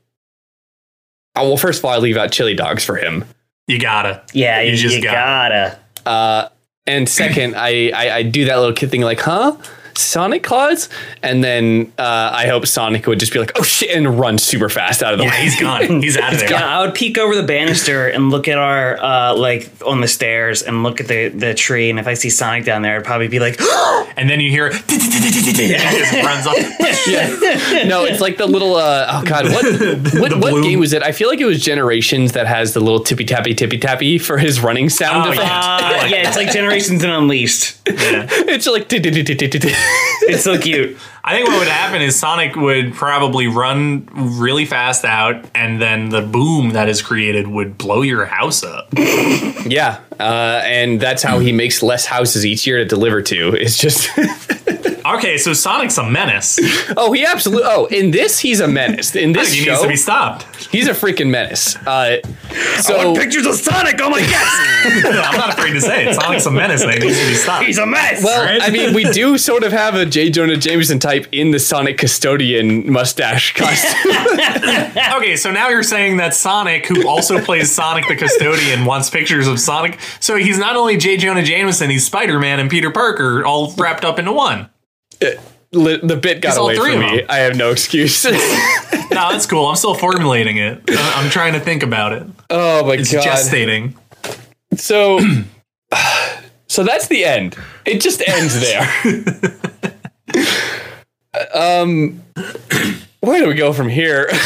Oh, well, first of all, I leave out chili dogs for him. You gotta. Yeah, You you, just you got gotta. Uh, and second, I, I I do that little kid thing like, huh? Sonic Claus? And then uh, I hope Sonic would just be like, oh shit, and run super fast out of the Yeah, way. he's gone. He's out of there. Yeah, I would peek over the banister and look at our uh, like on the stairs and look at the the tree. And if I see Sonic down there, I'd probably be like, And then you hear and just runs off. Yeah. No, it's like the little uh, oh god, what what, what game was it? I feel like it was Generations that has the little tippy tappy tippy tappy for his running sound Oh, effect. uh, yeah, it's like Generations and Unleashed. Yeah. It's like It's so cute. I think what would happen is Sonic would probably run really fast out, and then the boom that is created would blow your house up. Yeah, uh, and that's how he makes less houses each year to deliver to. It's just, Okay, so Sonic's a menace. oh, he absolutely. Oh, in this, he's a menace. In this think he show, needs to be stopped. he's a freaking menace. Uh, so Pictures of Sonic. Oh my god, I'm not afraid to say it. Sonic's a menace, and he needs to be stopped. he's a mess. well, Right? I mean, we do sort of have a J. Jonah Jameson type in the Sonic custodian mustache costume. Okay, so now you're saying that Sonic, who also plays Sonic the Custodian, wants pictures of Sonic. So he's not only J. Jonah Jameson, he's Spider Man and Peter Parker all wrapped up into one. Li- the bit got It's away from me. I have no excuse. No, that's cool. I'm still formulating it. I- I'm trying to think about it. oh my It's god! gestating. So, so that's the end. It just ends there. um, where do we go from here?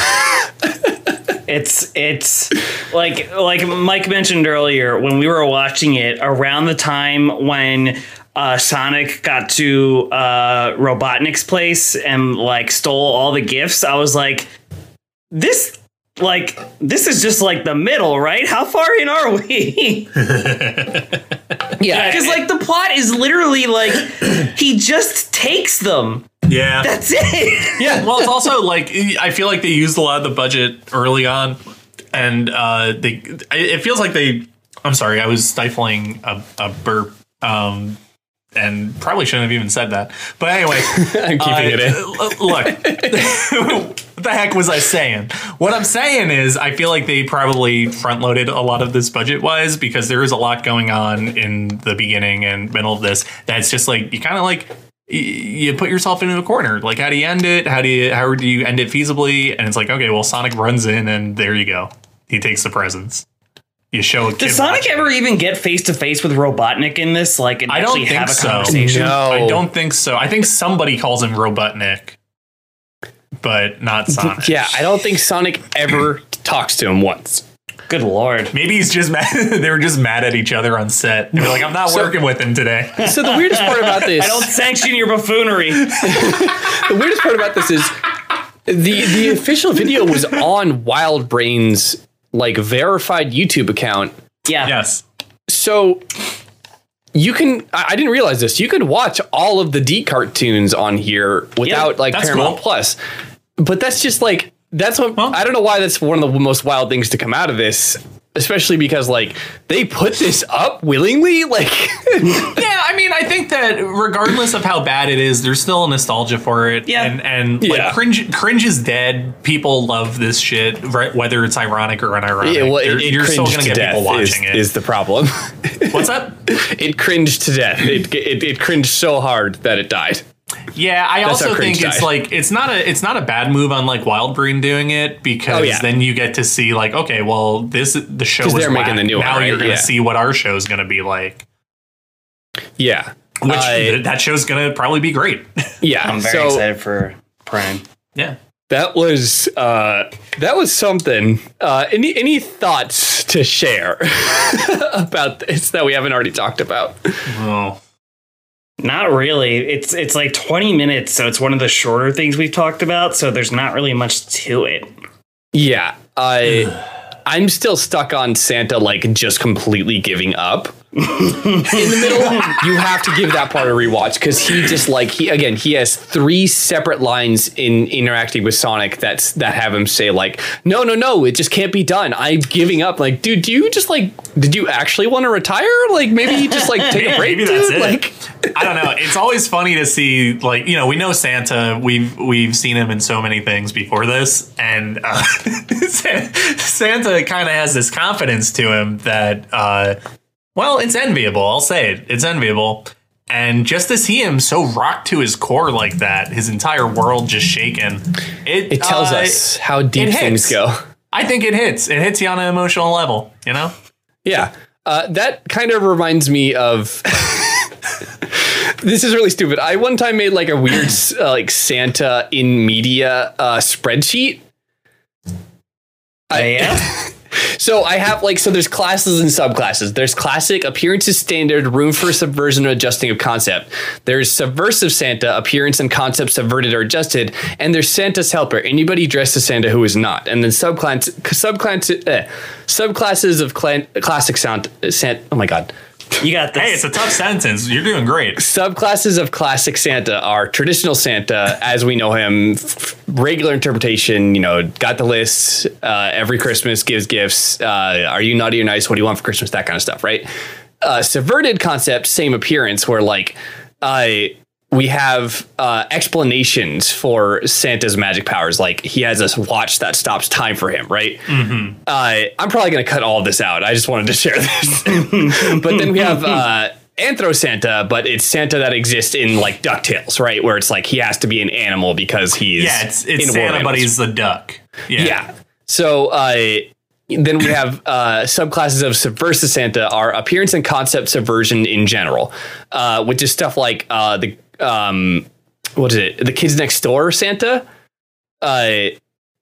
It's it's like like Mike mentioned earlier when we were watching it around the time when uh, Sonic got to uh, Robotnik's place and like stole all the gifts. I was like, this like this is just like the middle, right? How far in are we? Yeah, Because like the plot is literally like he just takes them. Yeah. That's it. yeah. well, it's also like I feel like they used a lot of the budget early on, and uh, they it feels like they. I'm sorry, I was stifling a, a burp, um, and probably shouldn't have even said that. But anyway, I'm keeping it in. uh, Look, what the heck was I saying? What I'm saying is, I feel like they probably front loaded a lot of this budget wise because there is a lot going on in the beginning and middle of this that's just like you kind of like you put yourself into a corner. Like, how do you end it? How do you how do you end it feasibly? And it's like, okay, well, Sonic runs in and there you go. He takes the presents. You show a kid. Does Sonic watching. ever even get face to face with Robotnik in this? Like, and I don't actually think have a so. conversation? No. I don't think so. I think somebody calls him Robotnik, but not Sonic. Yeah, I don't think Sonic ever talks to him once. Good lord. Maybe he's just mad. they were just mad at each other on set. They're like, I'm not So- working with him today. So the weirdest part about this, I don't sanction your buffoonery. the weirdest part about this is the the official video was on Wild Brain's like verified YouTube account. Yeah. yes. So you can I, I didn't realize this. You could watch all of the D cartoons on here without like that's Paramount cool. Plus. But that's just like that's what Well- I don't know why that's one of the most wild things to come out of this. Especially because like they put this up willingly. Like, yeah, I mean, I think that regardless of how bad it is, there's still a nostalgia for it. Yeah. and and Yeah. like cringe, cringe is dead. People love this shit, right, whether it's ironic or unironic. it, well, You're- it, it you're still gonna to get people death. Is, watching it. is the problem? What's up? it cringed to death. It, it it cringed so hard that it died. Yeah, I That's also think cringe it's died. like it's not a it's not a bad move on like Wildbrain doing it because Oh, yeah. then you get to see like okay, well this the show was they're making the new one, now right? you're gonna Yeah. see what our show's gonna be like, Yeah, which I- th- that show's gonna probably be great. yeah. I'm very so excited for Prime. yeah. that was uh, that was something. Uh, any any thoughts to share about this that we haven't already talked about? Oh. Not really. It's it's like 20 minutes, so it's one of the shorter things we've talked about. So there's not really much to it. Yeah, I I'm still stuck on Santa like just completely giving up. In the middle, you have to give that part a rewatch because he just like he again he has three separate lines in interacting with Sonic that's that have him say like no no no it just can't be done I'm giving up like dude do you just like did you actually want to retire like maybe you just like take a break maybe dude that's it. like I don't know. It's always funny to see, like, you know, we know Santa. We've we've seen him in so many things before this, and uh, Santa kind of has this confidence to him that, uh, well, it's enviable. I'll say it. It's enviable. And just to see him so rocked to his core like that, his entire world just shaken, it it tells uh, us how deep things go. I think it hits. It hits you on an emotional level. You know. Yeah. Uh, that kind of reminds me of. this is really stupid. I one time made like a weird uh, like Santa in media uh, spreadsheet. I, yeah. So I have like so there's classes and subclasses. There's classic appearance is standard, room for subversion and adjusting of concept. There's subversive Santa, appearance and concept subverted or adjusted, and there's Santa's helper, anybody dressed as Santa who is not. And then subclass subclass eh, subclasses of clan, classic sound Santa. Oh my god. You got this. Hey, it's a tough sentence. You're doing great. Subclasses of classic Santa are traditional Santa, as we know him, f- regular interpretation. You know, got the list. Uh, every Christmas gives gifts. Uh, are you naughty or nice? What do you want for Christmas? That kind of stuff, right? Uh, subverted concept, same appearance, where like uh, we have uh, explanations for Santa's magic powers. Like he has this watch that stops time for him, right? Uh, I'm probably going to cut all this out. I just wanted to share this. but then we have uh, Anthro Santa, but it's Santa that exists in like Ducktales, right? Where it's like he has to be an animal because he's Yeah, it's it's in Santa, but he's the duck. Yeah. Yeah. So uh, then we have uh, subclasses of subversive Santa are appearance and concept subversion in general, uh, which is stuff like uh, the um, what is it? The kids next door Santa. Uh,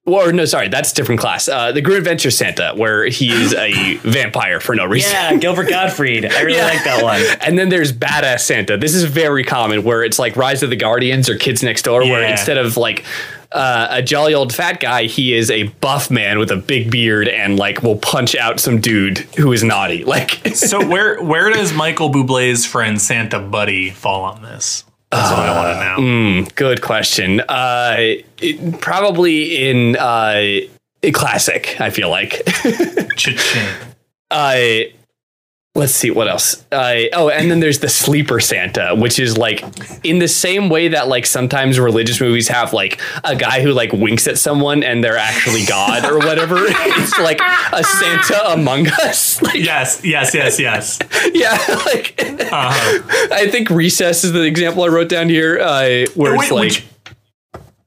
or no, sorry, that's a different class. Uh, the Grim Adventure Santa, where he's a vampire for no reason. yeah, Gilbert Gottfried. I really Yeah. like that one. And then there's Badass Santa. This is very common where it's like Rise of the Guardians or Kids Next Door, where instead of like uh, a jolly old fat guy, he is a buff man with a big beard and like will punch out some dude who is naughty. Like, So where where does Michael Bublé's friend Santa Buddy fall on this? That's what I want to know. good question. Uh, it- probably in uh, a classic, I feel like. Cha-ching. uh, let's see what else. Uh, oh, and then there's the sleeper Santa, which is like in the same way that like sometimes religious movies have like a guy who like winks at someone and they're actually God or whatever. it's like a Santa among us. Like, Yes, yes, yes, yes. yeah, like Uh-huh. I think Recess is the example I wrote down here, uh, where Wait, would like.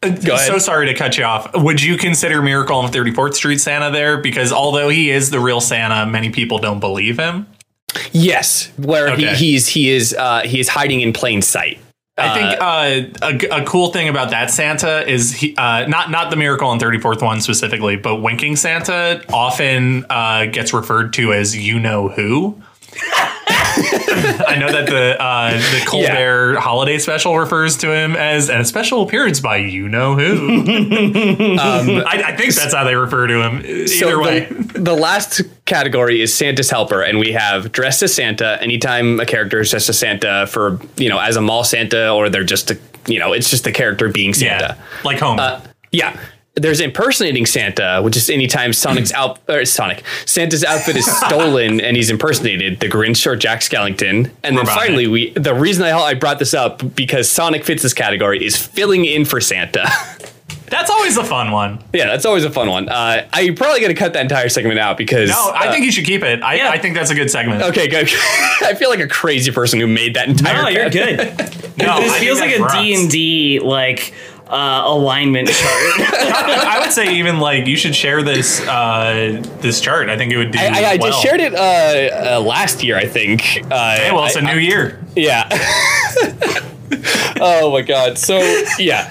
Uh. So sorry to cut you off. Would you consider Miracle on 34th Street Santa there? Because although he is the real Santa, many people don't believe him. Yes, where Okay. he, he's he is uh, he is hiding in plain sight. I think uh, a, a cool thing about that Santa is he uh, not not the Miracle on 34th one specifically, but Winking Santa often uh, gets referred to as you know who. I know that the uh, the Colbert holiday special refers to him as a special appearance by you know who. I, I think that's how they refer to him. Either So way, the, the last category is Santa's helper, and we have dressed as Santa. Anytime a character is dressed as Santa for you know as a mall Santa, or they're just a you know it's just the character being Santa. yeah, like home. Uh, yeah. There's impersonating Santa, which is anytime Sonic's out or Sonic Santa's outfit is stolen and he's impersonated, the Grinch or Jack Skellington. And then finally, it? we the reason I I brought this up because Sonic fits this category is filling in for Santa. That's always a fun one. yeah, that's always a fun one. Uh, I'm probably gonna cut that entire segment out because No, I uh, think you should keep it. I, Yeah. I think that's a good segment. Okay, good. I feel like a crazy person who made that entire. No, you're good. No, this think feels like that a rocks. D and D like uh, alignment chart. I would say even like you should share this uh, this chart. I think it would do. I, I, I well. just shared it uh, uh, last year, I think. Uh, Hey, well, it's a I- new year. Yeah. oh my god. So yeah.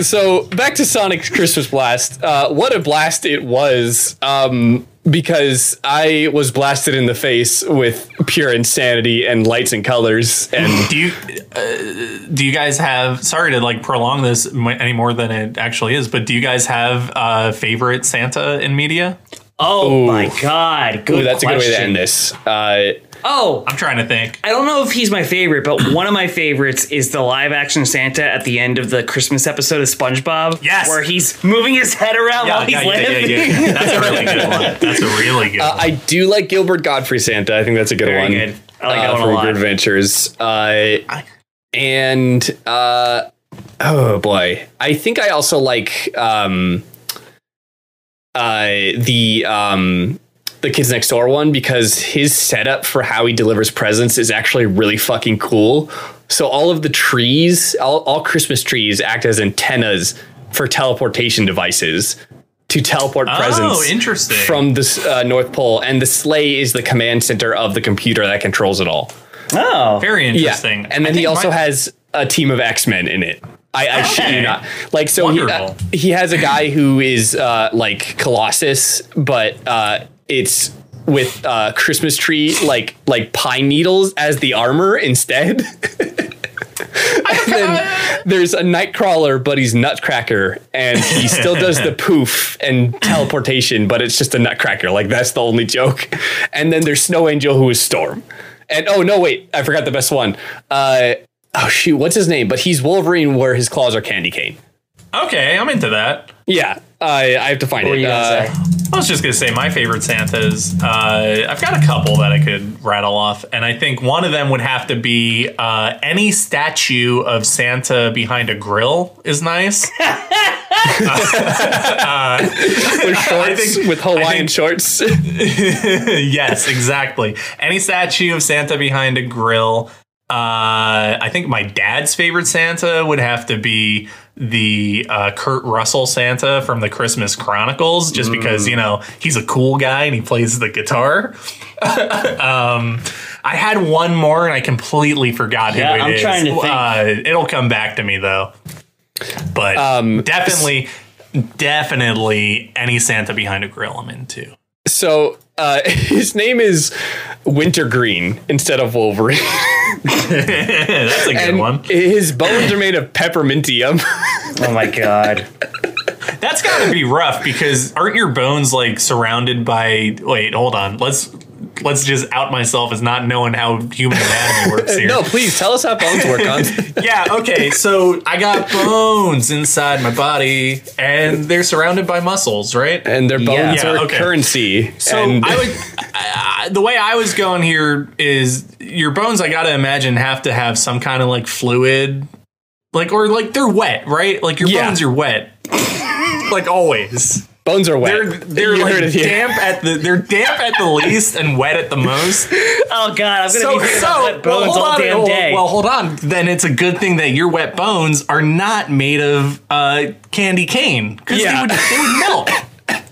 So back to Sonic's Christmas Blast. Uh, what a blast it was. Um, because I was blasted in the face with pure insanity and lights and colors, and Do you uh, do you guys have? Sorry to like prolong this any more than it actually is, but do you guys have uh, favorite Santa in media? oh my god, good ooh, that's question. a good way to end this. Uh, Oh, I'm trying to think. I don't know if he's my favorite, but one of my favorites is the live action Santa at the end of the Christmas episode of SpongeBob. Yes. where he's moving his head around while he's laughing. That's a really good one. That's a really good. one. I do like Gilbert Gottfried Santa. I think that's a good Very one. good. I like uh, that one a lot. Good Adventures. Uh, and uh, oh boy, I think I also like um, uh, the um, the Kids Next Door one because his setup for how he delivers presents is actually really fucking cool. So all of the trees, all, all Christmas trees, act as antennas for teleportation devices to teleport presents oh, interesting. from the uh, North Pole, and the sleigh is the command center of the computer that controls it all. Oh, Very interesting. Yeah, and then he also my- has a team of X Men in it. I, I shit you not. Like so, he, uh, he has a guy who is uh, like Colossus, but uh, it's with uh, Christmas tree like like pine needles as the armor instead. and then there's a Nightcrawler, but he's Nutcracker, and he still does the poof and teleportation, but it's just a Nutcracker. Like that's the only joke. And then there's Snow Angel, who is Storm. And oh no, wait, I forgot the best one. Uh, oh shoot, what's his name? But he's Wolverine, where his claws are candy cane. Okay, I'm into that. Yeah, I I have to find what it. Uh, say? I was just gonna say my favorite Santas. Uh, I've got a couple that I could rattle off, and I think one of them would have to be uh, any statue of Santa behind a grill is nice. with shorts, think- with Hawaiian think- shorts. yes, exactly. Any statue of Santa behind a grill. Uh, I think my dad's favorite Santa would have to be the uh, Kurt Russell Santa from the Christmas Chronicles, just because you know he's a cool guy and he plays the guitar. um, I had one more and I completely forgot Yeah, who it I'm is. trying to think. Uh, it'll come back to me though. But Um, definitely, definitely any Santa behind a grill I'm into. So uh, his name is Wintergreen instead of Wolverine, That's a good and one. his bones are made of peppermintium. Oh my god. That's got to be rough because aren't your bones like surrounded by? Wait, hold on. Let's let's just out myself as not knowing how human anatomy works here. no, please tell us how bones work on. Yeah. Okay. So I got bones inside my body, and they're surrounded by muscles, right? and their bones Yeah, are okay. currency. So I would. I, the way I was going here is your bones. I got to imagine have to have some kind of like fluid, like or like they're wet, right? Like your Yeah. bones are wet, like always. Bones are wet. They're they're You like heard it here. damp at the they're damp at the least and wet at the most. Oh god, I'm gonna So, be so about wet bones well, hold all on, damn well, day. Well, hold on. Then it's a good thing that your wet bones are not made of uh, candy cane because Yeah. they would they would melt.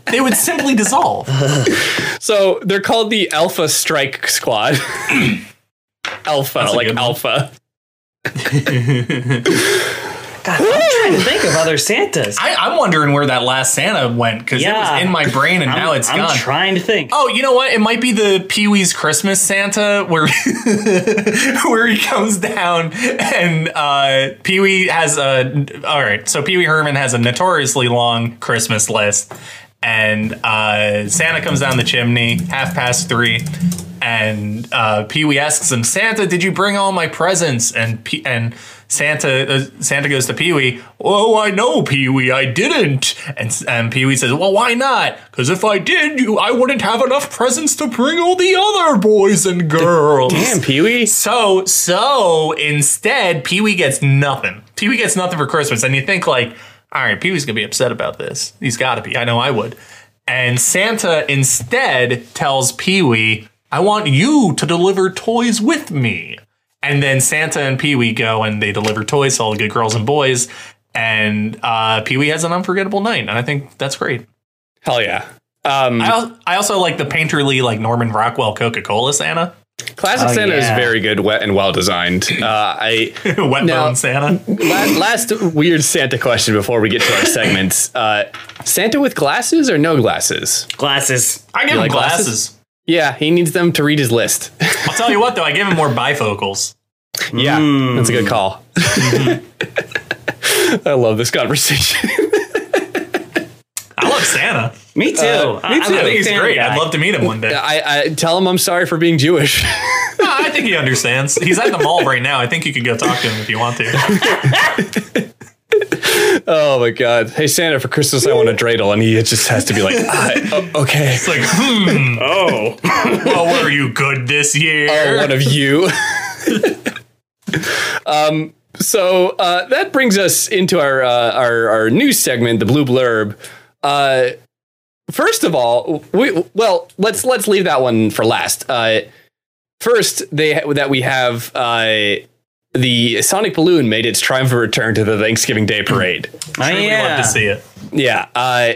They would simply dissolve. So they're called the Alpha Strike Squad. alpha, a like. Alpha. God, I'm trying to think of other Santas. I, I'm wondering where that last Santa went because it was in my brain and I'm, now it's I'm gone. trying to think. Oh, you know what? It might be the Pee Wee's Christmas Santa where where he comes down and uh, Pee Wee has a. All right, so Pee Wee Herman has a notoriously long Christmas list, and uh, Santa comes down the chimney half past three, and uh, Pee Wee asks him, "Santa, did you bring all my presents?" And P- and Santa uh, Santa goes to Pee Wee. Oh, I know, Pee Wee, I didn't. And and Pee Wee says, Well, why not? Because if I did, you, I wouldn't have enough presents to bring all the other boys and girls. Damn, Pee Wee. So so instead, Pee Wee gets nothing. Pee Wee gets nothing for Christmas, and you think like, all right, Pee Wee's gonna be upset about this. He's got to be. I know I would. And Santa instead tells Pee Wee, I want you to deliver toys with me. And then Santa and Pee Wee go and they deliver toys to all the good girls and boys. And uh, Pee Wee has an unforgettable night. And I think that's great. Hell yeah. Um, I, I also like the painterly, like Norman Rockwell Coca Cola Santa. Classic Oh, Santa is very good, wet and well designed. Uh, I Wet Now- bone Santa. last, last weird Santa question before we get to our segments. Uh, Santa with glasses or no glasses? Glasses. I give him like glasses. glasses? Yeah, he needs them to read his list. I'll tell you what, though, I give him more bifocals. yeah, that's a good call. I love this conversation. I love Santa. Me too. Uh, me I'm too. think he's fan great. guy. I'd love to meet him one day. I, I tell him I'm sorry for being Jewish. No, I think he understands. He's at the mall right now. I think you could go talk to him if you want to. oh my god! Hey Santa, for Christmas I want a dreidel, and he just has to be like, ah, o- okay, It's like, hmm, Oh. well, were you good this year? oh, one of you. um, so uh, that brings us into our uh, our our news segment, the blue blurb. Uh, first of all, we well let's let's leave that one for last. Uh, first, they that we have uh, the Sonic Balloon made its triumphant return to the Thanksgiving Day parade. I Sure, we'd yeah. love to see it. Yeah. Uh,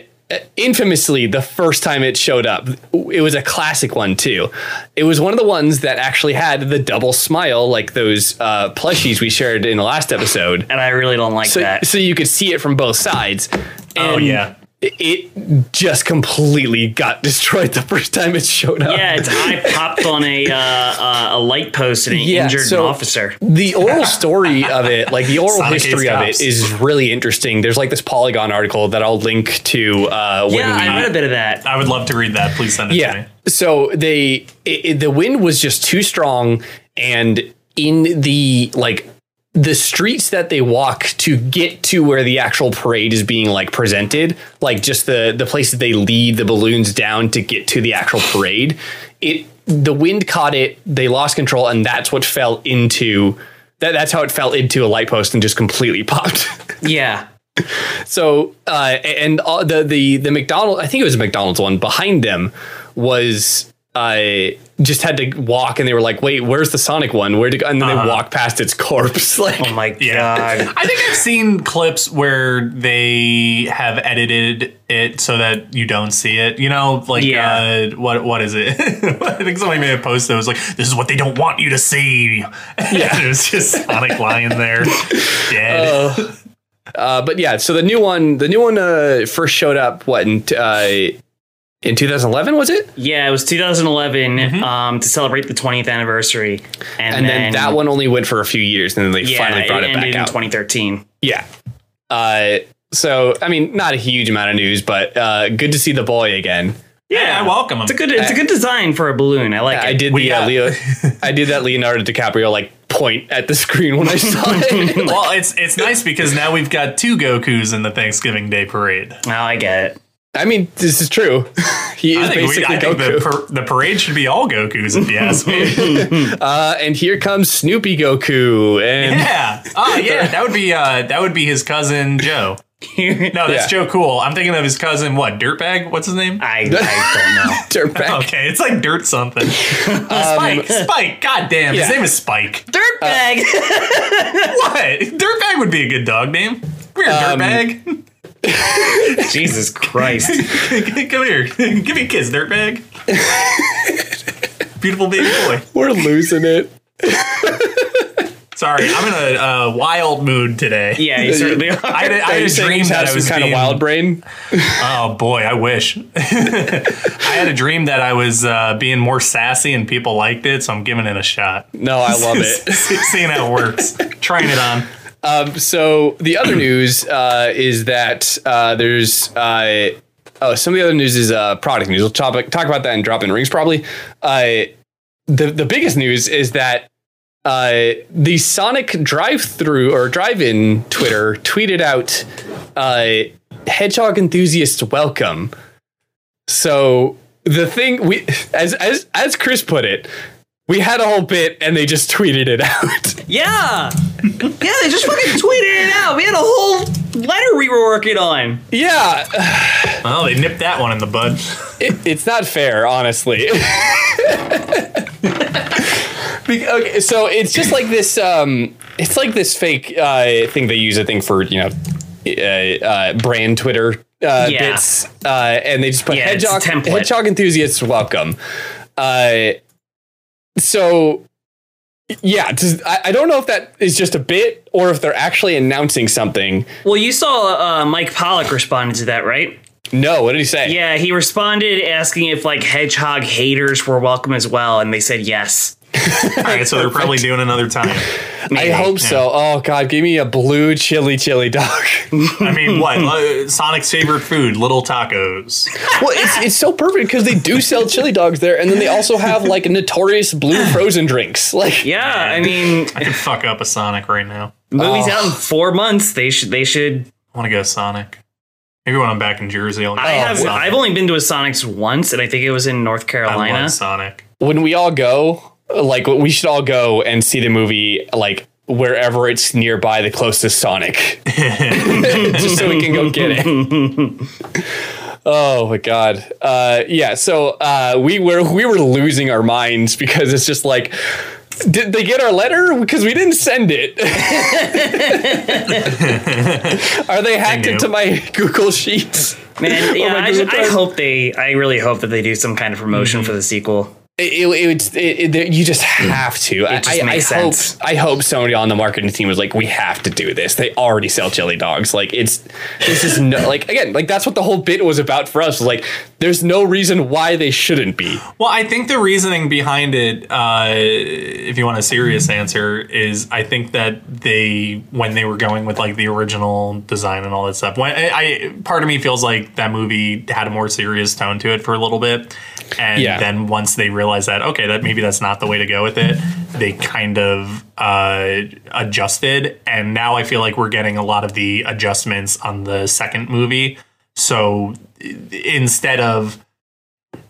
infamously, the first time it showed up, it was a classic one too. It was one of the ones that actually had the double smile, like those uh, plushies we shared in the last episode. And I really don't like So, that. so you could see it from both sides. Oh, yeah. It just completely got destroyed the first time it showed up. Yeah, its eye popped on a uh, uh, a light post and it Yeah, injured so- an officer. the oral story of it, like the oral Sonic history of it, is really interesting. There's like this Polygon article that I'll link to uh, when Yeah, we I read a bit of that. I would love to read that. Please send it to Yeah. me. So they it, it- the wind was just too strong, and in the like the streets that they walk to get to where the actual parade is being like presented, like just the the places they lead the balloons down to get to the actual parade, it the wind caught it, they lost control, and that's what fell into that. That's how it fell into a light post and just completely popped. Yeah. So, uh, and all the the the McDonald, I think it was a McDonald's one behind them was uh, just had to walk, and they were like, "Wait, where's the Sonic one? Where to go?" And then they walk past its corpse. Like, Oh my Yeah. god. I think I've seen clips where they have edited it so that you don't see it. You know, like Yeah. uh, what what is it? I think somebody made a post that was like, "This is what they don't want you to see." Yeah, it was just Sonic lying there, dead. uh, but yeah, so the new one, the new one uh, first showed up what in uh, in 2011 was it? Yeah, it was 2011 um, to celebrate the 20th anniversary, and, And then, that one only went for a few years, and then they yeah, finally brought it, ended back in out. 2013. Yeah. Uh, so I mean, not a huge amount of news, but uh, good to see the boy again. Yeah, I welcome him. It's a good. It's a good design for a balloon. I like I it. did We the uh, Leo, I did that Leonardo DiCaprio like point at the screen when I saw it. well, it's it's nice because now we've got two Goku's in the Thanksgiving Day parade. Oh, I get it. I mean, this is true. He is I think, we, basically I think the, par- the parade should be all Goku's if you ask me. uh, and here comes Snoopy Goku, and yeah. Oh yeah, that would be uh that would be his cousin Joe. No, that's Yeah. Joe Cool. I'm thinking of his cousin. What Dirtbag? What's his name? I, I don't know. Dirtbag. Okay, it's like Dirt something. Spike. Spike. God damn, his name is Spike. don't know. Dirtbag. What? Dirtbag would be a good dog name. Come here, Um, Dirtbag. Jesus Christ. Come here. Give me a kiss, Dirtbag. Beautiful baby boy. We're losing it. Sorry, I'm in a uh, wild mood today. Yeah, you certainly are. I had, a- I Are had a dream that I was kind being, of wild brain? Oh boy, I wish. I had a dream that I was uh, being more sassy and people liked it, so I'm giving it a shot. No, I love it. Seeing how it works, trying it on. Um, so the other news uh, is that uh, there's uh, oh some of the other news is uh, product news. We'll talk, talk about that in drop in rings probably. Uh, the the biggest news is that uh, the Sonic drive-through or drive-in Twitter tweeted out, uh, "Hedgehog enthusiasts welcome." So the thing we, as as as Chris put it, we had a whole bit and they just tweeted it out. Yeah. Yeah, they just fucking tweeted it out. We had a whole letter we were working on. yeah, Well, they nipped that one in the bud. it, it's not fair, honestly. Okay, so it's just like this. Um, it's like this fake uh, thing they use. I think for you know, uh, uh, brand Twitter uh, Yeah. bits, uh, and they just put Yeah, it's hedgehog hedgehog enthusiasts welcome. Uh, so yeah, does, I, I don't know if that is just a bit or if they're actually announcing something. Well, you saw uh, Mike Pollock responded to that, right? No, what did he say? Yeah, he responded asking if like hedgehog haters were welcome as well, and they said yes. All right, so they're probably doing another time. I Maybe. hope so. Oh God, give me a blue chili chili dog. I mean, what? Uh, Sonic's favorite food, little tacos. well, it's it's so perfect because they do sell chili dogs there, and then they also have like notorious blue frozen drinks. Like, Yeah, I mean, I could fuck up a Sonic right now. movie's Oh. out in four months. They should. They should. I want to go Sonic. Maybe when I'm back in Jersey, I'll go I have. Sonic. I've only been to a Sonic's once, and I think it was in North I Carolina. love Sonic. when we all go, like we should all go and see the movie, like wherever it's nearby the closest Sonic, just so we can go get it. Oh my god. Uh, yeah. So uh, we were we were losing our minds because it's just like. Did they get our letter? Because we didn't send it. Are they hacked into my Google Sheets? Man, yeah, my I, Google ju- I hope they. I really hope that they do some kind of promotion Mm-hmm. for the sequel. It, it, it, it, it- you just have to. I, just I, makes I hope. I hope somebody on the marketing team was like, "We have to do this." They already sell chili dogs. Like it's this is no like again like that's what the whole bit was about for us. Was like, there's no reason why they shouldn't be. Well, I think the reasoning behind it, uh, if you want a serious answer, is I think that they, when they were going with like the original design and all that stuff, when I, I part of me feels like that movie had a more serious tone to it for a little bit, and Yeah. then once they realize that okay, that maybe that's not the way to go with it, they kind of uh, adjusted, and now I feel like we're getting a lot of the adjustments on the second movie. So instead of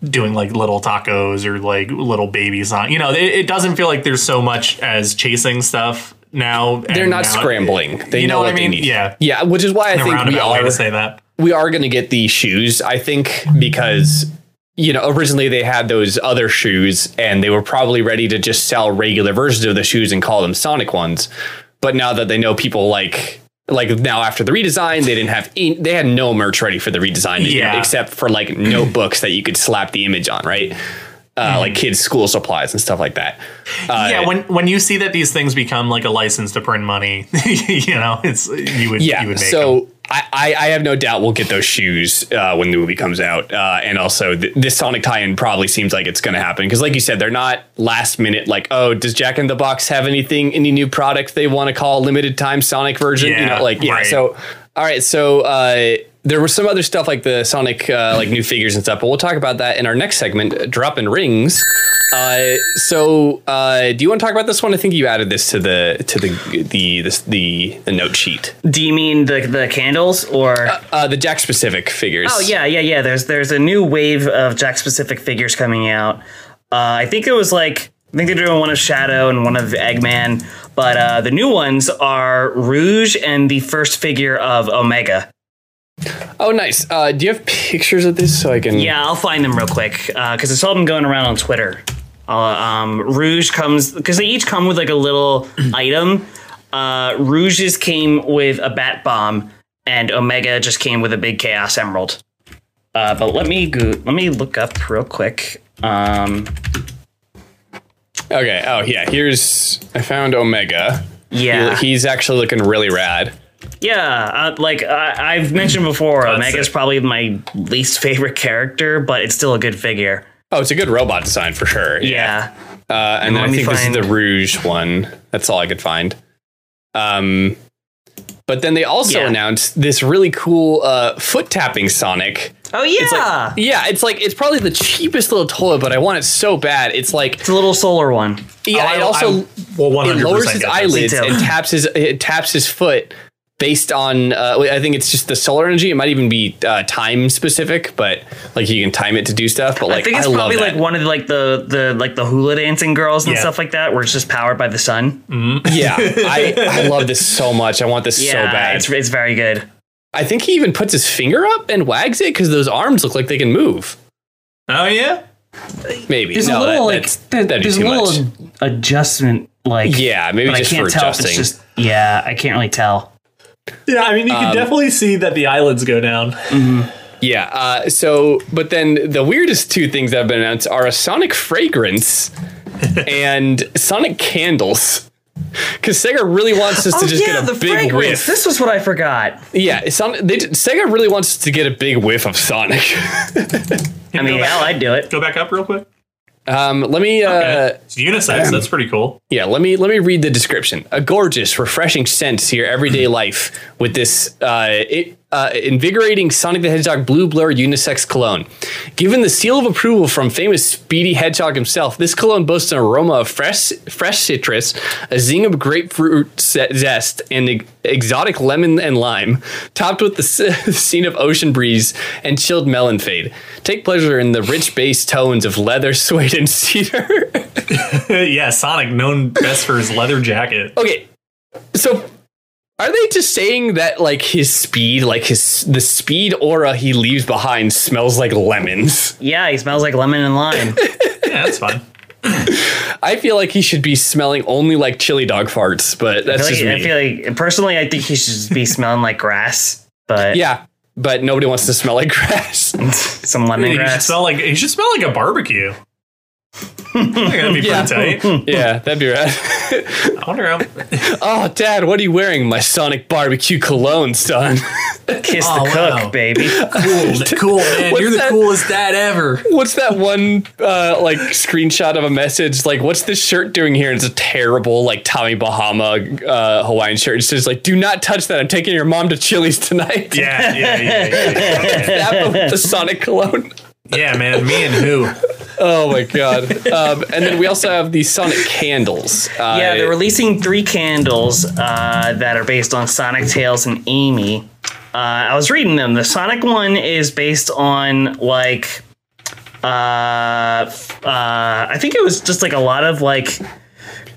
doing like little tacos or like little babies on you know it, it doesn't feel like there's so much as chasing stuff now They're not now- scrambling. They you know, know, what what I mean they need. yeah yeah. Which is why I think we are to say that we are going to get the shoes. I think because you know originally they had those other shoes and they were probably ready to just sell regular versions of the shoes and call them Sonic ones. But now that they know people like like now after the redesign, they didn't have in, they had no merch ready for the redesign Yeah. except for like notebooks that you could slap the image on, right? Uh, Like kids' school supplies and stuff like that. Uh, yeah when when you see that these things become like a license to print money you know it's you would yeah you would make so them. I, I have no doubt we'll get those shoes uh, when the movie comes out. Uh, and also th- this sonic tie-in probably seems like it's going to happen. Because like you said they're not last minute like oh does jack in the box have anything any new product they want to call limited time sonic version? You know like yeah right. so all right so uh, there was some other stuff like the sonic uh, like new figures and stuff but we'll talk about that in our next segment uh, dropping rings uh, so uh, do you want to talk about this one? I think you added this to the to the the this, the the note sheet. Do you mean the the candles or? Uh, the Jakks Pacific figures. Oh yeah, yeah, yeah. There's there's a new wave of Jakks Pacific figures coming out. Uh, I think it was like I think they're doing one of Shadow and one of Eggman, but uh, the new ones are Rouge and the first figure of Omega. Oh, nice. Uh, do you have pictures of this so I can? Yeah, I'll find them real quick because I saw them going around on Twitter. Uh, um, Rouge comes because they each come with like a little item. Uh, Rouge's came with a bat bomb, and Omega just came with a big Chaos Emerald. Uh, but let me go, let me look up real quick. Um, Okay. Oh, yeah. Here's I found Omega. yeah, He- he's actually looking really rad. Yeah. Uh, like I, I've mentioned before, Omega's sick. probably my least favorite character, but it's still a good figure. Oh, it's a good robot design for sure. Yeah. Uh, and then I me think this is the Rouge one. That's all I could find. Um, but then they also Yeah. announced this really cool uh, foot tapping Sonic. Oh yeah, Yeah, it's like it's probably the cheapest little toilet, but I want it so bad. It's like it's a little solar one. yeah, I- it also I- well, one it lowers his eyelids and taps his it taps his foot based on uh, I think it's just the solar energy. It might even be uh, time specific, but like you can time it to do stuff. But like I think it's love probably that. like one of the, like the the like the hula dancing girls and Yeah. stuff like that, where it's just powered by the sun. yeah, I I love this so much. I want this Yeah, so bad. it's it's very good. I think he even puts his finger up and wags it because those arms look like they can move. Oh yeah. Maybe There's no, a little that- like that's- that'd be there's a little much. adjustment like Yeah, maybe but just I can't for tell if it's just yeah, I can't really tell. Yeah, I mean, you can definitely see that the eyelids go down. Yeah. Uh, so, but then the weirdest two things that have been announced are a Sonic fragrance and Sonic candles. Because Sega really wants us to just get a big whiff. Oh, This was what I forgot. yeah, Son- they, Sega really wants us to get a big whiff of Sonic. I mean, hell, I'd do it. Go back up real quick. Um, let me. Uh, Okay. It's unisex. That's pretty cool. Yeah, let me let me read the description. A gorgeous, refreshing scent to your everyday life with this uh, it, uh, invigorating Sonic the Hedgehog Blue Blur unisex cologne. Given the seal of approval from famous Speedy Hedgehog himself, this cologne boasts an aroma of fresh fresh citrus, a zing of grapefruit zest, and e- exotic lemon and lime, topped with the scene of ocean breeze and chilled melon fade. Take pleasure in the rich bass tones of leather, suede, and cedar. yeah, Sonic, known best for his leather jacket. okay so are they just saying that like his speed like his the speed aura he leaves behind smells like lemons Yeah, he smells like lemon and lime. Yeah, that's fine. i feel like he should be smelling only like chili dog farts but that's I just like, me I feel like personally, I think he should be smelling like grass, but yeah but nobody wants to smell like grass some He should smell like he should smell like a barbecue. That'd be pretty Yeah. tight. yeah that'd be right I wonder how. oh dad what are you wearing my sonic barbecue cologne son Kiss Oh, the cook, wow. baby. Cool, cool man. What's You're the coolest dad ever. what's that one uh, like screenshot of a message like what's this shirt doing here and it's a terrible like tommy bahama uh, hawaiian shirt it says like do not touch that i'm taking your mom to chili's tonight Yeah, yeah, yeah, yeah, yeah. that the sonic cologne Yeah, man. Me and who? oh my god um, and then we also have these sonic candles uh, Yeah, they're releasing three candles uh, that are based on Sonic, Tails, and Amy. Uh, I was reading them. The Sonic one is based on like, uh, uh, I think it was just like a lot of like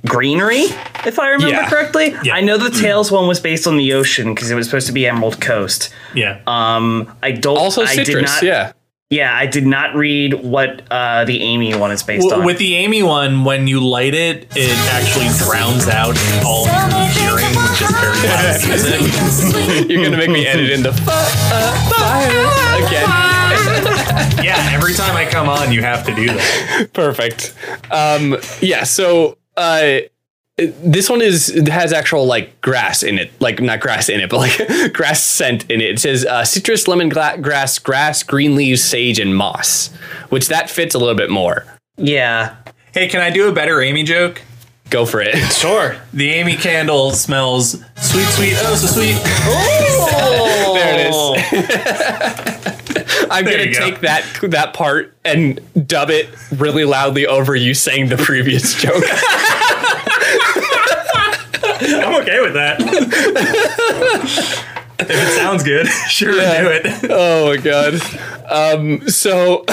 greenery, if I remember Yeah. correctly. Yeah. I know the Tails one was based on the ocean because it was supposed to be Emerald Coast. Yeah. Um, I don't. also I did citrus not, yeah Yeah, I did not read what uh, the Amy one is based W- on. with the Amy one, when you light it, it actually drowns out all of your hearing with just very loud music. you're gonna make me edit into fi- fire again Yeah, every time I come on, you have to do that. Perfect. Um, yeah. So uh, this one is has actual like grass in it, like not grass in it, but like grass scent in it. It says uh, citrus, lemon gla- grass, grass, green leaves, sage, and moss, which that fits a little bit more. yeah. Hey, can I do a better Amy joke? Go for it. Sure. The Amy candle smells sweet, sweet, oh so sweet. There it is. I'm There gonna you go. take that that part and dub it really loudly over you saying the previous joke. Okay with that. if it sounds good, sure, do it. Oh my god. Um, so,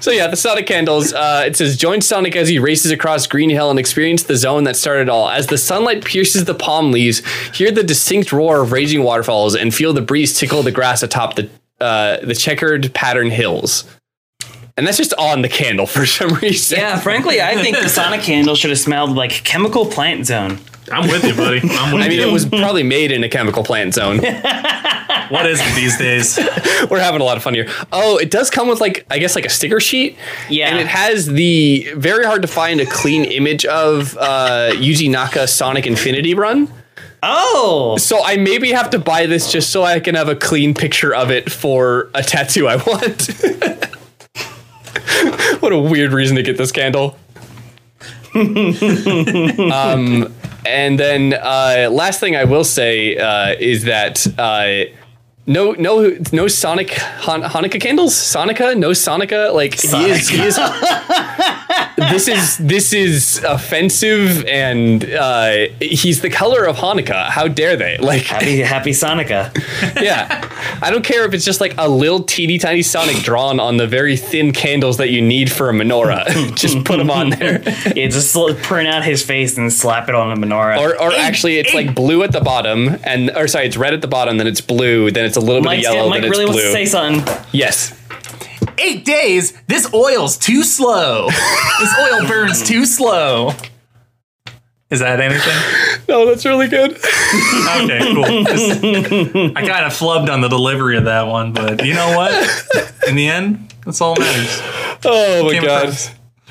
so yeah, the Sonic candles. Uh, it says, "Join Sonic as he races across Green Hill and experience the zone that started all. As the sunlight pierces the palm leaves, hear the distinct roar of raging waterfalls, and feel the breeze tickle the grass atop the uh, the checkered pattern hills." And that's just on the candle for some reason. Yeah, frankly, I think the Sonic candle should have smelled like Chemical Plant Zone. I'm with you, buddy. I'm with I mean, you. it was probably made in a chemical plant zone. what is it these days? We're having a lot of fun here. Oh, it does come with like I guess like a sticker sheet. Yeah. And it has the very hard to find a clean image of uh Yuji Naka Sonic Infinity Run. Oh, So I maybe have to buy this just so I can have a clean picture of it for a tattoo I want. what a weird reason to get this candle. um, and then uh, last thing I will say uh, is that uh, no no no Sonic Han- Hanukkah candles. Sonica, no Sonica. Like he is he is. this is this is offensive, and uh, he's the color of Hanukkah. How dare they? Like, Happy Happy Sonica. yeah, I don't care if it's just like a little teeny tiny Sonic drawn on the very thin candles that you need for a menorah. just put them on there. yeah, just sl- print out his face and slap it on a menorah. Or, or actually, it's like blue at the bottom, and or sorry, it's red at the bottom, then it's blue, then it's a little Mike's bit of yellow, Mike then really it's wants to say something. yes. Eight days. This oil's too slow. this oil burns too slow. Is that anything? No, that's really good. Okay, cool. Just- I kind of flubbed on the delivery of that one, but you know what? In the end, that's all that matters. Oh my Came god.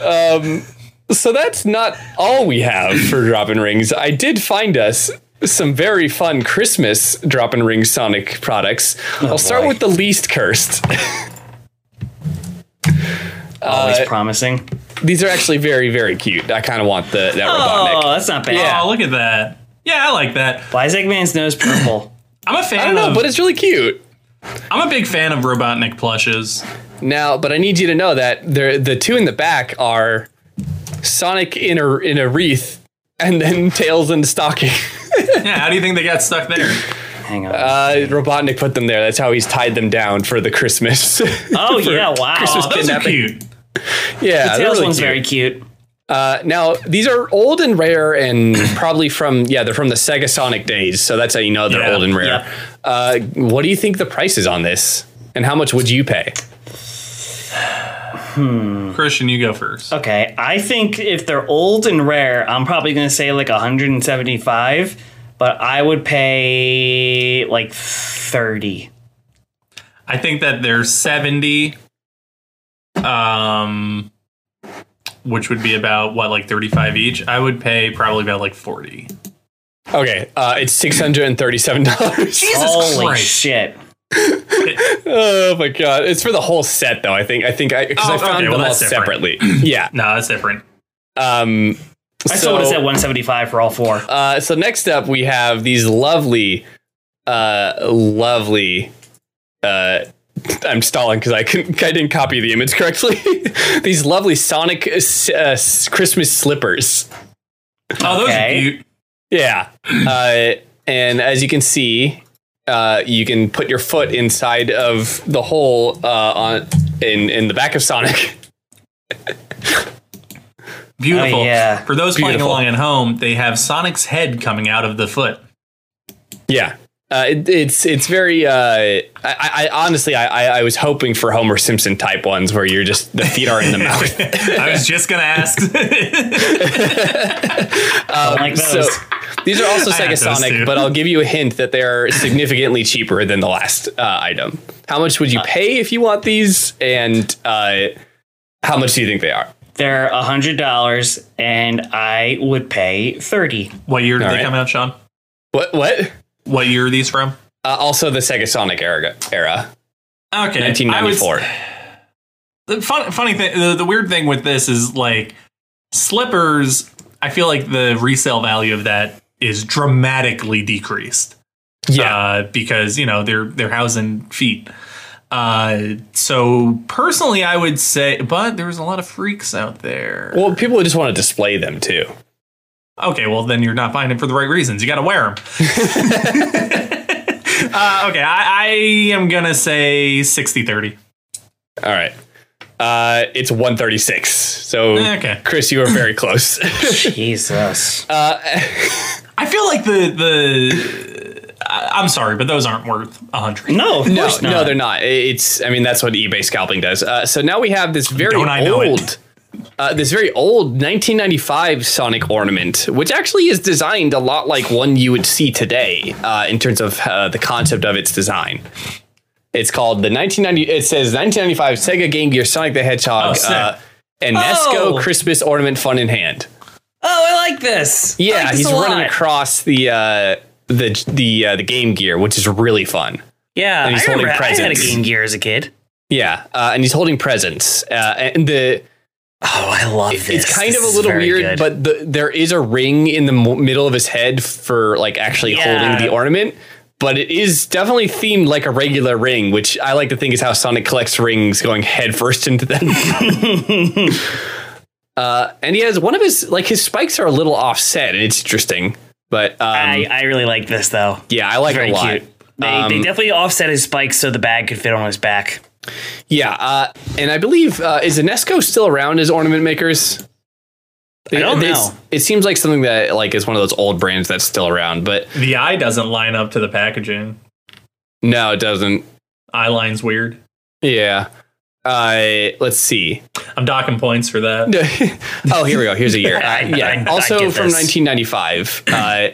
Um, so that's not all we have for drop and rings. I did find us some very fun Christmas drop and ring Sonic products. I'll start boy. with the least cursed. Always promising. These are actually very, very cute. I kind of want the that Robotnik. Oh, that's not bad. Yeah. Oh, look at that. Yeah, I like that. Why is Eggman's nose purple? I'm a fan I don't know, of. but it's really cute. I'm a big fan of Robotnik plushes. Now, but I need you to know that the the two in the back are Sonic in a in a wreath, and then Tails in the stocking. Yeah, how do you think they got stuck there? Hang on. Uh, Robotnik put them there. That's how he's tied them down for the Christmas. oh yeah, wow. Christmas Oh, those are cute. Yeah, they're Tails really one's cute. very cute. Uh, now these are old and rare, and probably from yeah, they're from the Sega Sonic days. So that's how you know they're Yeah. old and rare. Yep. Uh, what do you think the price is on this, and how much would you pay? Christian, you go first. Okay, I think if they're old and rare, I'm probably gonna say like 175, but I would pay like 30. I think that there's 70, um, which would be about what, like 35 each. I would pay probably about like 40. Okay, uh, it's six hundred and thirty-seven dollars. Jesus Holy Christ! shit! oh my god, it's for the whole set though. I think I think I because Oh, I found okay, them well, all different. separately. yeah. No, that's different. Um, I still would have said 175 for all four. Uh, so next up, we have these lovely, uh, lovely. Uh, I'm stalling because I couldn't, I didn't copy the image correctly. these lovely Sonic uh, Christmas slippers. Oh, those Okay. are cute. Yeah, uh, and as you can see, uh, you can put your foot inside of the hole uh, on in in the back of Sonic. Beautiful. Oh, yeah. For those playing along at home, they have Sonic's head coming out of the foot. Yeah. Uh, it, it's it's very uh, I, I honestly I, I I was hoping for Homer Simpson type ones where you're just the feet are in the mouth. I was just gonna ask. like those. So these are also Sega Sonic, but I'll give you a hint that they're significantly cheaper than the last uh, item. How much would you pay if you want these, and uh, how much do you think they are? They're a $100 and I would pay 30. what year did All they right. come out, Sean? What what? What year are these from? Uh, also the Sega Sonic era era, Okay, 1994. the fun, funny thing, the, the weird thing with this is like slippers. I feel like the resale value of that is dramatically decreased. yeah, uh, because you know they're they're housing feet. Uh, so personally, I would say, but there's a lot of freaks out there. well, people just want to display them too. Okay, well then you're not buying them for the right reasons. You got to wear them. uh, okay, I, I am gonna say 60-30. All right. Uh, it's 136. So, Okay. Chris, you are very close. Jesus. I feel like the the. I- I'm sorry, but those aren't worth a hundred. No, no, no, they're not. It's, I mean, that's what eBay scalping does. Uh, so now we have this very Don't I know it? old, uh, this very old 1995 Sonic ornament, which actually is designed a lot like one you would see today uh, in terms of uh, the concept of its design. It's called the 1990. It says 1995 Sega Game Gear Sonic the Hedgehog Oh, uh, Enesco Oh. Christmas ornament fun in hand. Oh, I like this. Yeah, like this he's running across the uh, the the uh, the Game Gear, which is really fun. Yeah, and he's I, remember, holding I had a. Game Gear as a kid. Yeah, uh, and he's holding presents, uh, and the Oh, I love this. it's kind This of a little weird, good. but the, there is a ring in the mo- middle of his head for like actually Yeah. holding the ornament. but it is definitely themed like a regular ring, which I like to think is how Sonic collects rings, going headfirst into them. uh, and he has one of his like his spikes are a little offset, and it's interesting. But um, I, I really like this though. yeah, I like it a lot. cute. They, they Um, definitely offset his spikes so the bag could fit on his back. Yeah, uh, and I believe uh, is Enesco still around as ornament makers? I don't It's- know. It seems like something that like is one of those old brands that's still around, but The eye doesn't line up to the packaging. no, it doesn't. Eye line's weird. Yeah. Uh, let's see. I'm docking points for that. oh, here we go. Here's a year. Uh, yeah. I also get from this. 1995. Uh,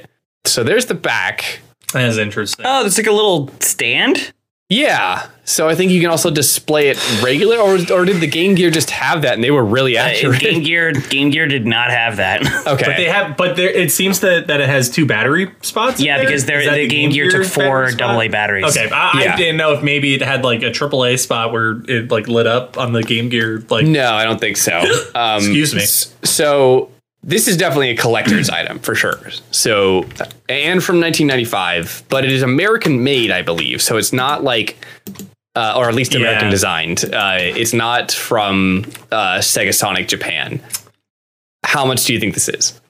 so there's the back. That is interesting. Oh, there's like a little stand. Yeah. So I think you can also display it regular, or or did the Game Gear just have that and they were really Uh, accurate? Game Gear, Game Gear did not have that. okay. But they have, but there. It seems that that it has two battery spots. yeah, there? because they're, that the Game Gear took four battery spot? AA batteries. Okay, I, Yeah. I didn't know if maybe it had like a AAA spot where it like lit up on the Game Gear. Like, no, I don't think so. Um, Excuse me. So this is definitely a collector's item for sure. So and from 1995, but it is American made, I believe. So it's not like. Uh, or at least American Yeah. designed. Uh, it's not from uh, Sega Sonic Japan. How much do you think this is?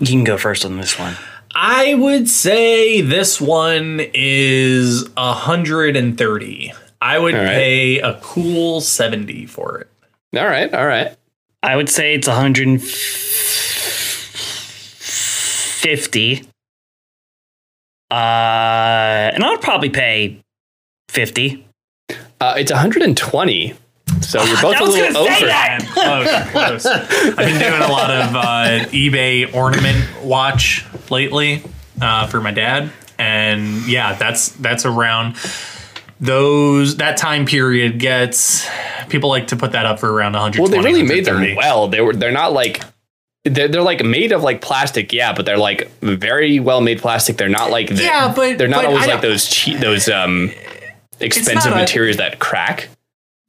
You can go first on this one. I would say this one is hundred and thirty. I would All right. pay a cool seventy for it. All right, all right. I would say it's 150. Uh, and I would probably pay 50. Uh, it's 120. So you're both a little over. that! close, close. I've been doing a lot of uh, eBay ornament watch lately uh, for my dad, and yeah, that's that's around those that time period gets people like to put that up for around 100 Well, they really made them well. They were they're not like they're, they're like made of like plastic, yeah, but they're like very well made plastic. They're not like the, Yeah, but- they're not but always like those cheap those um expensive not a- materials that crack.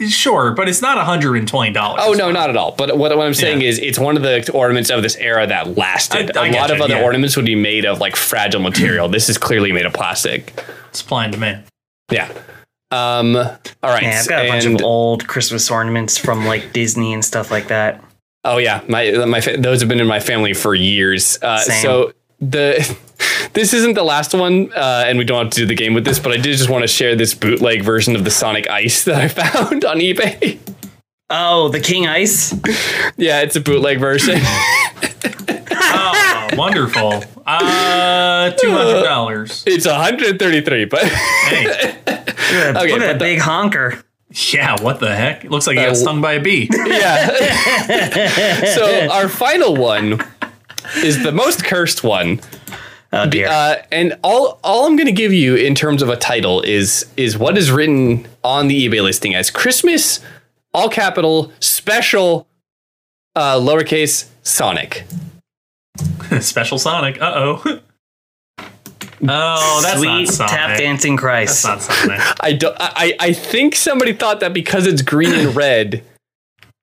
Sure, but it's not 120 dollars. Oh no, not at all. But what, what I'm saying Yeah. is, it's one of the ornaments of this era that lasted. I- I A lot getcha, of other yeah. ornaments would be made of like fragile material. this is clearly made of plastic. supply and demand. Yeah. Um. All right. Yeah, I've got a bunch and- of old Christmas ornaments from like Disney and stuff like that. Oh yeah, my my those have been in my family for years. Uh, Same. so the this isn't the last one, uh, and we don't have to do the game with this, but I did just want to share this bootleg version of the Sonic Ice that I found on eBay. Oh, the King Ice? yeah, it's a bootleg version. Oh, wonderful. Uh, two hundred dollars. it's 133, but Hey, Look at, Okay, look at but that the- big honker. yeah. What the heck? It looks like he got Uh, stung by a bee. yeah. so our final one is the most cursed one. Oh dear. Uh, and all all I'm going to give you in terms of a title is is what is written on the eBay listing as Christmas, all capital, special, uh, lowercase Sonic. Special Sonic. Uh oh. Oh, that's Sweet not Sonic. tap dancing Christ. That's not Sonic. I don't. I I think somebody thought that because it's green and red,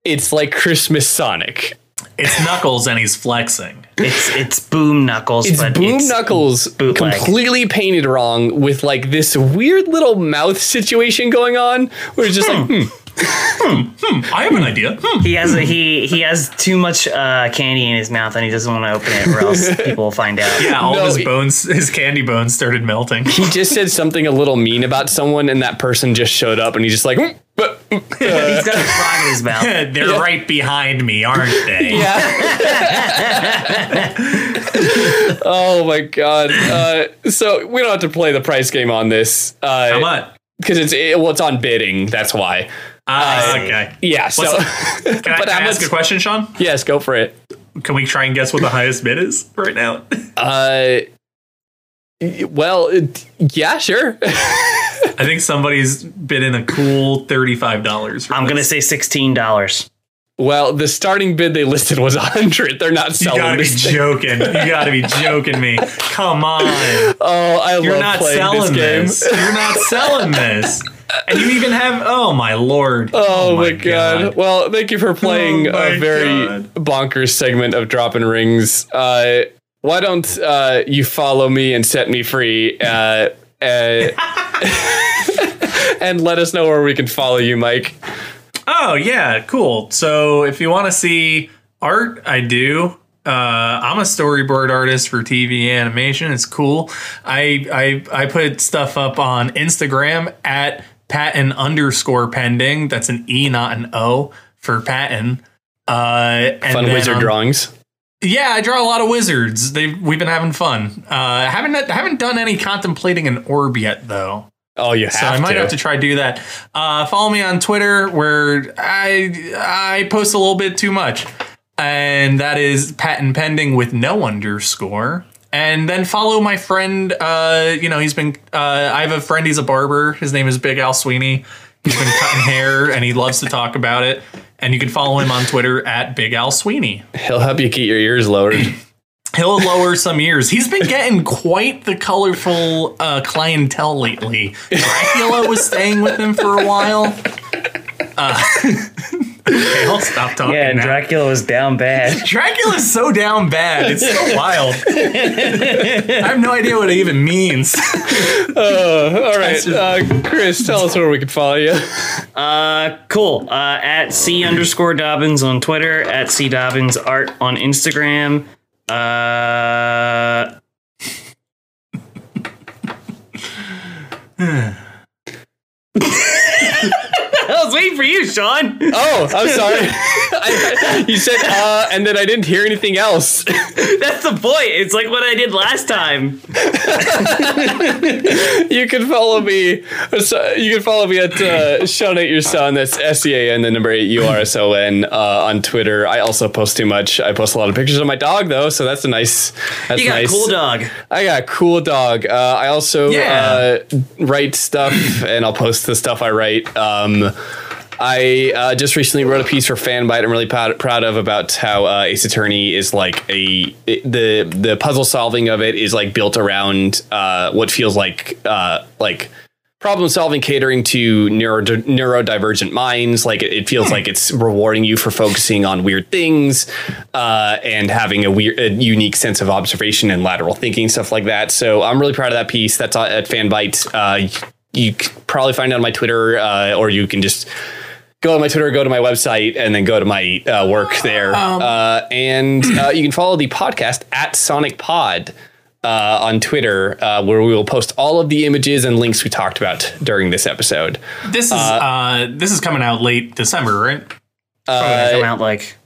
it's like Christmas Sonic. It's Knuckles and he's flexing. It's it's Boom Knuckles, It's but Boom it's, Knuckles bootleg. completely painted wrong with like this weird little mouth situation going on, where it's just like. hmm. I have an idea. Hmm. He has a, he he has too much uh, candy in his mouth and he doesn't want to open it or else people will find out. Yeah, all No, his bones, his candy bones started melting. he just said something a little mean about someone, and that person just showed up, and he's just like, "Hmm, but, uh, He's got a frog in his mouth. They're right behind me, aren't they? yeah. oh my god. Uh, so we don't have to play the price game on this How uh, much? because it's it, well, it's on bidding. That's why. Ah, Uh, okay. Yeah. So, Can I, but can I how ask a question, Sean? Yes, go for it. Can we try and guess what the highest bid is right now? Uh, well, it, yeah, sure. I think somebody's bid in a cool thirty-five dollars. I'm gonna say sixteen dollars. well, the starting bid they listed was a hundred. They're not selling. You gotta be thing. joking. You gotta be joking me. Come on. Oh, I You're love not playing selling this this. game. You're not selling this. And you even have oh my lord. Oh, my god. Well, thank you for playing Oh a very God. bonkers segment of dropping rings. Uh, why don't uh, you follow me and set me free? Uh, uh, and let us know where we can follow you, Mike. Oh yeah, cool. So if you want to see art, I do. Uh, I'm a storyboard artist for TV animation. It's cool. I I I put stuff up on Instagram at patent underscore pending. That's an E, not an O for patent. Uh, and Fun then wizard on- drawings. Yeah, I draw a lot of wizards. They we've been having fun. Uh, haven't haven't done any contemplating an orb yet though. Oh, you So I might to. have to try to do that. Uh, follow me on Twitter where I I post a little bit too much, and that is patent pending with no underscore. And then follow my friend. Uh, you know he's been. Uh, I have a friend. He's a barber. His name is Big Al Sweeney. He's been cutting hair and he loves to talk about it. And you can follow him on Twitter at Big Al Sweeney. He'll help you keep your ears lowered. He'll lower some ears. He's been getting quite the colorful uh, clientele lately. Dracula was staying with him for a while. Uh, okay, I'll stop talking. Yeah, and now. Dracula was down bad. Dracula's so down bad. It's so wild. I have no idea what it even means. All right, uh, Chris, tell us where we can follow you. Uh, cool. Uh, at C underscore Dobbins on Twitter, at C Dobbins Art on Instagram. Uh, I was waiting for you, Sean. Oh, I'm sorry. I, you said uh, and then I didn't hear anything else. That's the point. It's like what I did last time. you can follow me. so- You can follow me at uh, Sean at Your Son. That's S E A N the number eight U R S O N uh, on Twitter. I also post too much. I post a lot of pictures of my dog though, so that's a nice. That's You got nice. a cool dog. I got a cool dog. Uh, I also Yeah. uh, write stuff, and I'll post the stuff I write. Um, I uh, just recently wrote a piece for Fanbyte. I'm really proud, proud of about how uh, Ace Attorney is like a it- the the puzzle solving of it is like built around uh, what feels like uh, like problem solving catering to neuro neurodivergent minds. Like it, it feels like it's rewarding you for focusing on weird things uh, and having a weird a unique sense of observation and lateral thinking stuff like that. So i'm really proud of that piece. That's at fanbyte. Uh, you probably find it on my twitter uh, or you can just go to my Twitter, go to my website, and then go to my uh, work there. uh, and uh, you can follow the podcast at Sonic Pod uh, on Twitter, uh, where we will post all of the images and links we talked about during this episode. This is uh, this is coming out late December, right? Probably come out like a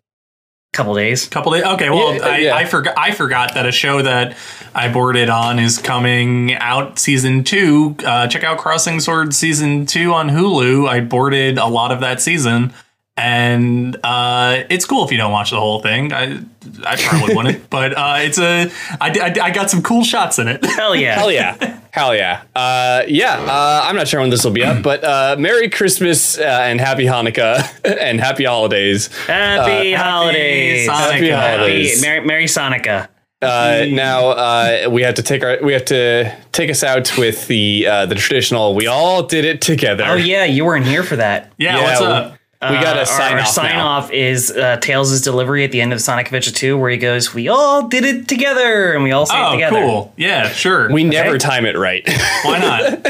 couple days. couple days. Okay, well, Yeah, I, yeah. I forgot. I forgot that a show that I boarded on is coming out season two. Uh, check out Crossing Swords season two on Hulu. I boarded a lot of that season, and uh, it's cool if you don't watch the whole thing. I I probably wouldn't, but uh, it's a I, I, I got some cool shots in it. Hell yeah. Hell yeah. Hell yeah. Uh, yeah. Uh, I'm not sure when this will be up, but uh, Merry Christmas uh, and Happy Hanukkah and Happy Holidays. Happy holidays. Sonic Happy Happy. holidays. Merry, Merry Sonica. Uh, now uh, we have to take our we have to take us out with the uh, the traditional. We all did it together. Oh yeah, you weren't here for that. Yeah, Yeah, what's we- up? We got to Uh, sign our, off. sign now. off is uh, Tails' delivery at the end of Sonic Adventure 2, where he goes, "We all did it together," and we all say it Oh, together. cool. Yeah, sure. We never time it right. Why not?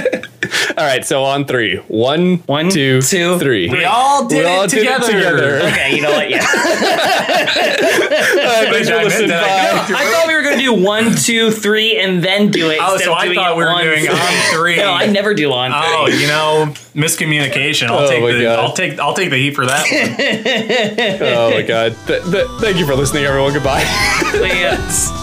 all right, so on three. One, One, two, two, three. We all did, We all it, did it together. together. Okay, you know what? Yeah, Uh, thanks for I meant listening. that. Bye. I thought we were gonna do one, two, three, and then do it. Oh, instead so I thought we were on doing on three. No, I never do on three. Oh, you know, miscommunication. I'll Oh take the God. I'll take I'll take the heat for that one. Oh my god. Th- th- thank you for listening, everyone. Goodbye. Yeah.